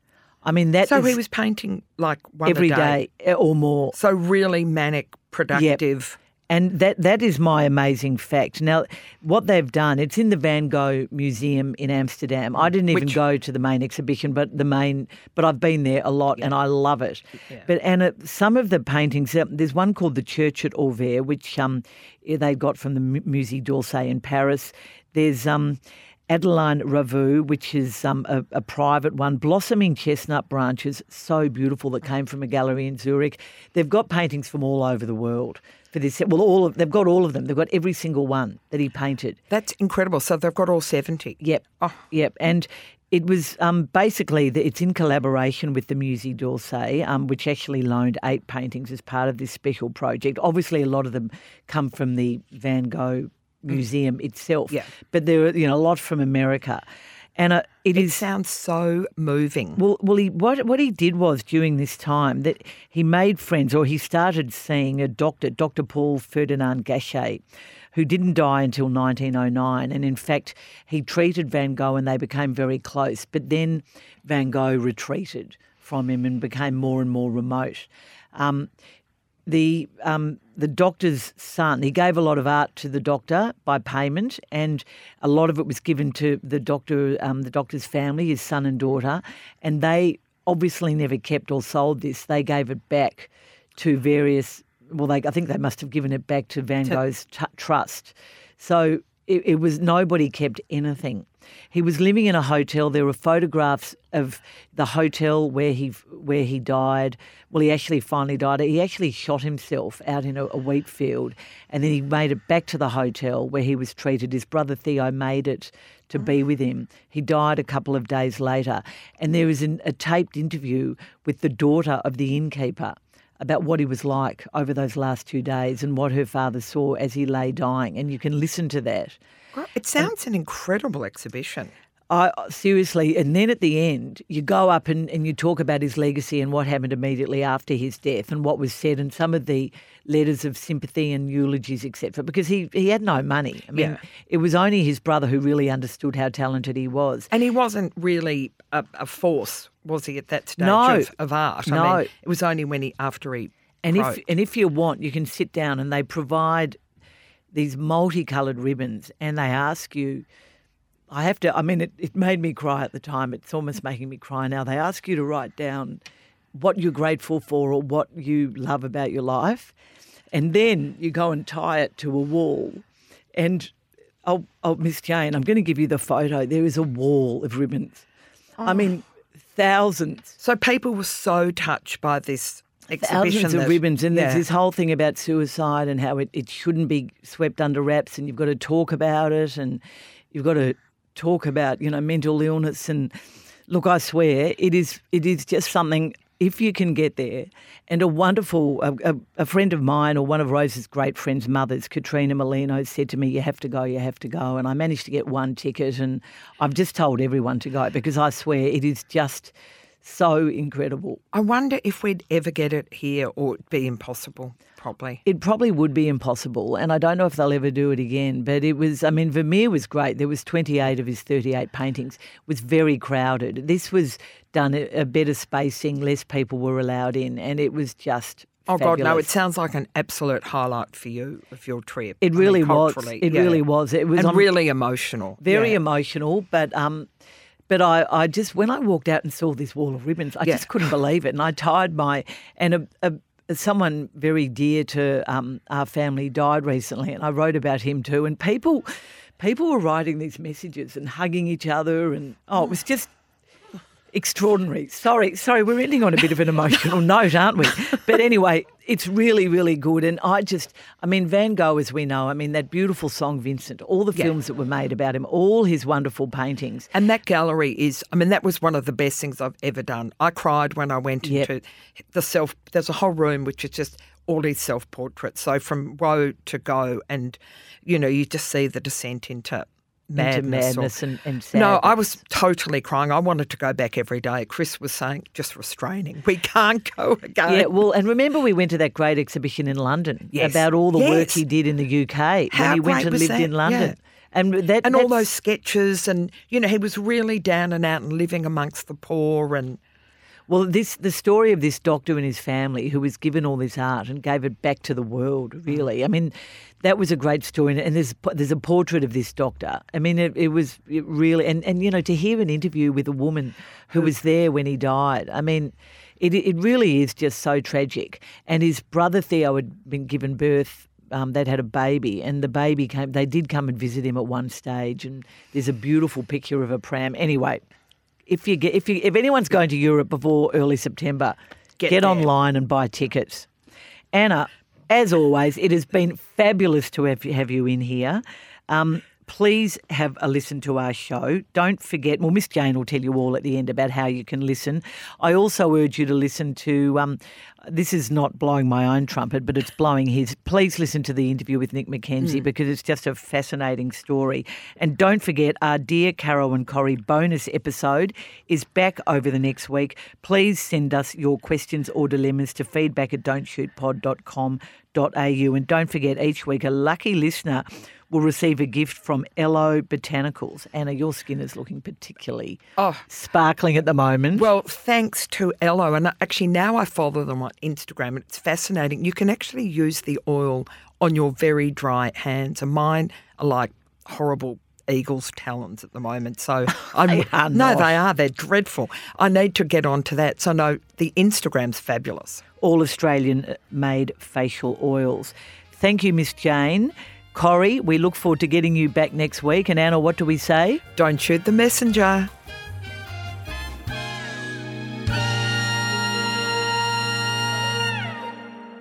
I mean, that So he was painting like one every day. day eh, or more. So really manic, productive. Yep. And that that is my amazing fact. Now, what they've done, it's in the Van Gogh Museum in Amsterdam. I didn't even Which, go to the main exhibition, but the main, but I've been there a lot yeah. and I love it. Yeah. But and some of the paintings, uh, there's one called the Church at Auvers, which um they got from the Musée d'Orsay in Paris. There's um Adeline Ravoux, which is um, a, a, private one, blossoming chestnut branches, so beautiful that came from a gallery in Zurich. They've got paintings from all over the world for this. Well, all of they've got all of them. They've got every single one that he painted. That's incredible. So they've got all seventy. Yep. Oh. Yep. And it was um, basically the, it's in collaboration with the Musée d'Orsay, um, which actually loaned eight paintings as part of this special project. Obviously, a lot of them come from the Van Gogh museum itself. Yeah. But there are you know a lot from America. And uh, it, it is, sounds so moving. Well, well, he what what he did was during this time that he made friends, or he started seeing a doctor, Doctor Paul Ferdinand Gachet, who didn't die until 1909, and in fact he treated Van Gogh, and they became very close. But then Van Gogh retreated from him and became more and more remote. Um, the um, the doctor's son. He gave a lot of art to the doctor by payment, and a lot of it was given to the doctor, um, the doctor's family, his son and daughter, and they obviously never kept or sold this. They gave it back to various. Well, they I think they must have given it back to Van Gogh's t- trust. So it, it was nobody kept anything. He was living in a hotel. There were photographs of the hotel where he where he died. Well, he actually finally died. He actually shot himself out in a, a wheat field, and then he made it back to the hotel where he was treated. His brother Theo made it to be mm. with him. He died a couple of days later, and there was an, a taped interview with the daughter of the innkeeper about what he was like over those last two days and what her father saw as he lay dying. And you can listen to that. It sounds an incredible exhibition. I uh, seriously, and then at the end, you go up and, and you talk about his legacy and what happened immediately after his death and what was said and some of the letters of sympathy and eulogies, etc. Because he, he had no money. I mean, yeah. it was only his brother who really understood how talented he was. And he wasn't really a, a force, was he, at that stage no, of, of art? No. I mean, it was only when he after he and if and if you want, you can sit down and they provide these multicoloured ribbons and they ask you I have to I mean it, it made me cry at the time. It's almost making me cry now. They ask you to write down what you're grateful for or what you love about your life. And then you go and tie it to a wall. And oh, oh Miss Jane, I'm going to give you the photo. There is a wall of ribbons. Oh. I mean, thousands. So people were so touched by this. Thousands of ribbons, and yeah. there's this whole thing about suicide and how it, it shouldn't be swept under wraps, and you've got to talk about it, and you've got to talk about you know mental illness. And look, I swear, it is it is just something. If you can get there, and a wonderful a, a, a friend of mine or one of Rose's great friends' mothers, Katrina Molino, said to me, "You have to go, you have to go." And I managed to get one ticket, and I've just told everyone to go because I swear it is just so incredible. I wonder if we'd ever get it here or it'd be impossible, probably. It probably would be impossible, and I don't know if they'll ever do it again. But it was, I mean, Vermeer was great. There was 28 of his 38 paintings. It was very crowded. This was done a better spacing, less people were allowed in, and it was just. Oh God, no! It sounds like an absolute highlight for you of your trip. It I mean, really was. It yeah. really was. It was and on- really emotional. very yeah. emotional, but um, but I, I just when I walked out and saw this wall of ribbons, I Yeah. just couldn't believe it, and I tied my and a, a, someone very dear to um, our family died recently, and I wrote about him too, and people people were writing these messages and hugging each other, and oh, it was just. Extraordinary. Sorry, sorry, we're ending on a bit of an emotional note, aren't we? But anyway, it's really, really good. And I just, I mean, Van Gogh, as we know, I mean, that beautiful song, Vincent, all the Yeah. films that were made about him, all his wonderful paintings. And that gallery is, I mean, that was one of the best things I've ever done. I cried when I went Yep. into the self, there's a whole room which is just all these self portraits. So from row to go, and, you know, you just see the descent into madness. into or- madness and, and no, I was totally crying. I wanted to go back every day. Chris was saying, just restraining. We can't go again. Yeah, well, and remember we went to that great exhibition in London Yes. about all the work he did in the UK How when he went and lived that? in London. Yeah. And that and all those sketches, and you know, he was really down and out and living amongst the poor, and Well, this the story of this doctor and his family who was given all this art and gave it back to the world. Really, I mean, that was a great story. And- there's there's a portrait of this doctor. I mean, it, it was it really and and you know to hear an interview with a woman who was there when he died. I mean. It, it really is just so tragic. And his brother Theo had been given birth um, they'd had a baby, and the baby came. They did come and visit him at one stage, and there's a beautiful picture of a pram. Anyway, if you get if you if anyone's going to Europe before early September, Get get, online and buy tickets. Anna, as always, it has been fabulous to have, have you in here. Um, please have a listen to our show. Don't forget, well, Miss Jane will tell you all at the end about how you can listen. I also urge you to listen to, um, this is not blowing my own trumpet, but it's blowing his. Please listen to the interview with Nick McKenzie because it's just a fascinating story. And don't forget, our Dear Carol and Corey bonus episode is back over the next week. Please send us your questions or dilemmas to feedback at don'tshootpod.com.au. And don't forget, each week, a lucky listener will receive a gift from Ello Botanicals. Anna, your skin is looking particularly Oh. sparkling at the moment. Well, thanks to Ello, and actually now I follow them on Instagram, and it's fascinating. You can actually use the oil on your very dry hands, and mine are like horrible eagle's talons at the moment. So I'm no, they are. They're dreadful. I need to get onto that. So no, the Instagram's fabulous. all Australian made facial oils. Thank you, Miss Jane. Corey, we look forward to getting you back next week. And Anna, what do we say? Don't shoot the messenger.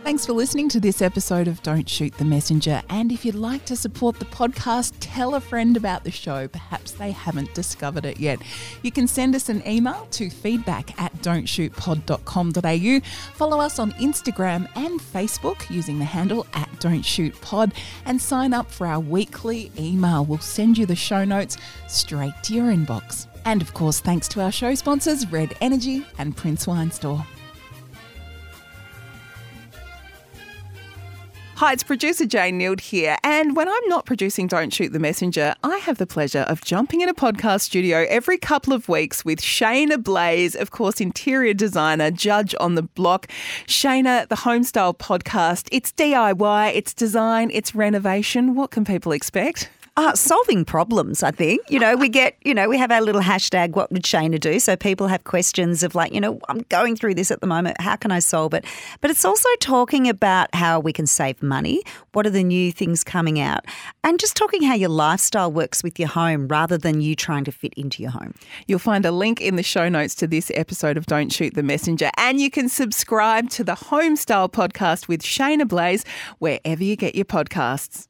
Thanks for listening to this episode of Don't Shoot the Messenger. And if you'd like to support the podcast, tell a friend about the show. Perhaps they haven't discovered it yet. You can send us an email to feedback at don'tshootpod.com.au. Follow us on Instagram and Facebook using the handle at Don't Shoot Pod and sign up for our weekly email. We'll send you the show notes straight to your inbox. And of course, thanks to our show sponsors, Red Energy and Prince Wine Store. Hi, it's producer Jane Neild here. And when I'm not producing Don't Shoot the Messenger, I have the pleasure of jumping in a podcast studio every couple of weeks with Shaynna Blaze, of course, interior designer, judge on the block. Shaynna, the Homestyle podcast, it's DIY, it's design, it's renovation. What can people expect? Uh, solving problems, I think. You know, we get, you know, we have our little hashtag, what would Shaynna do? So people have questions of like, you know, I'm going through this at the moment. How can I solve it? But it's also talking about how we can save money. What are the new things coming out? And just talking how your lifestyle works with your home rather than you trying to fit into your home. You'll find a link in the show notes to this episode of Don't Shoot the Messenger. And you can subscribe to the Homestyle podcast with Shaynna Blaze wherever you get your podcasts.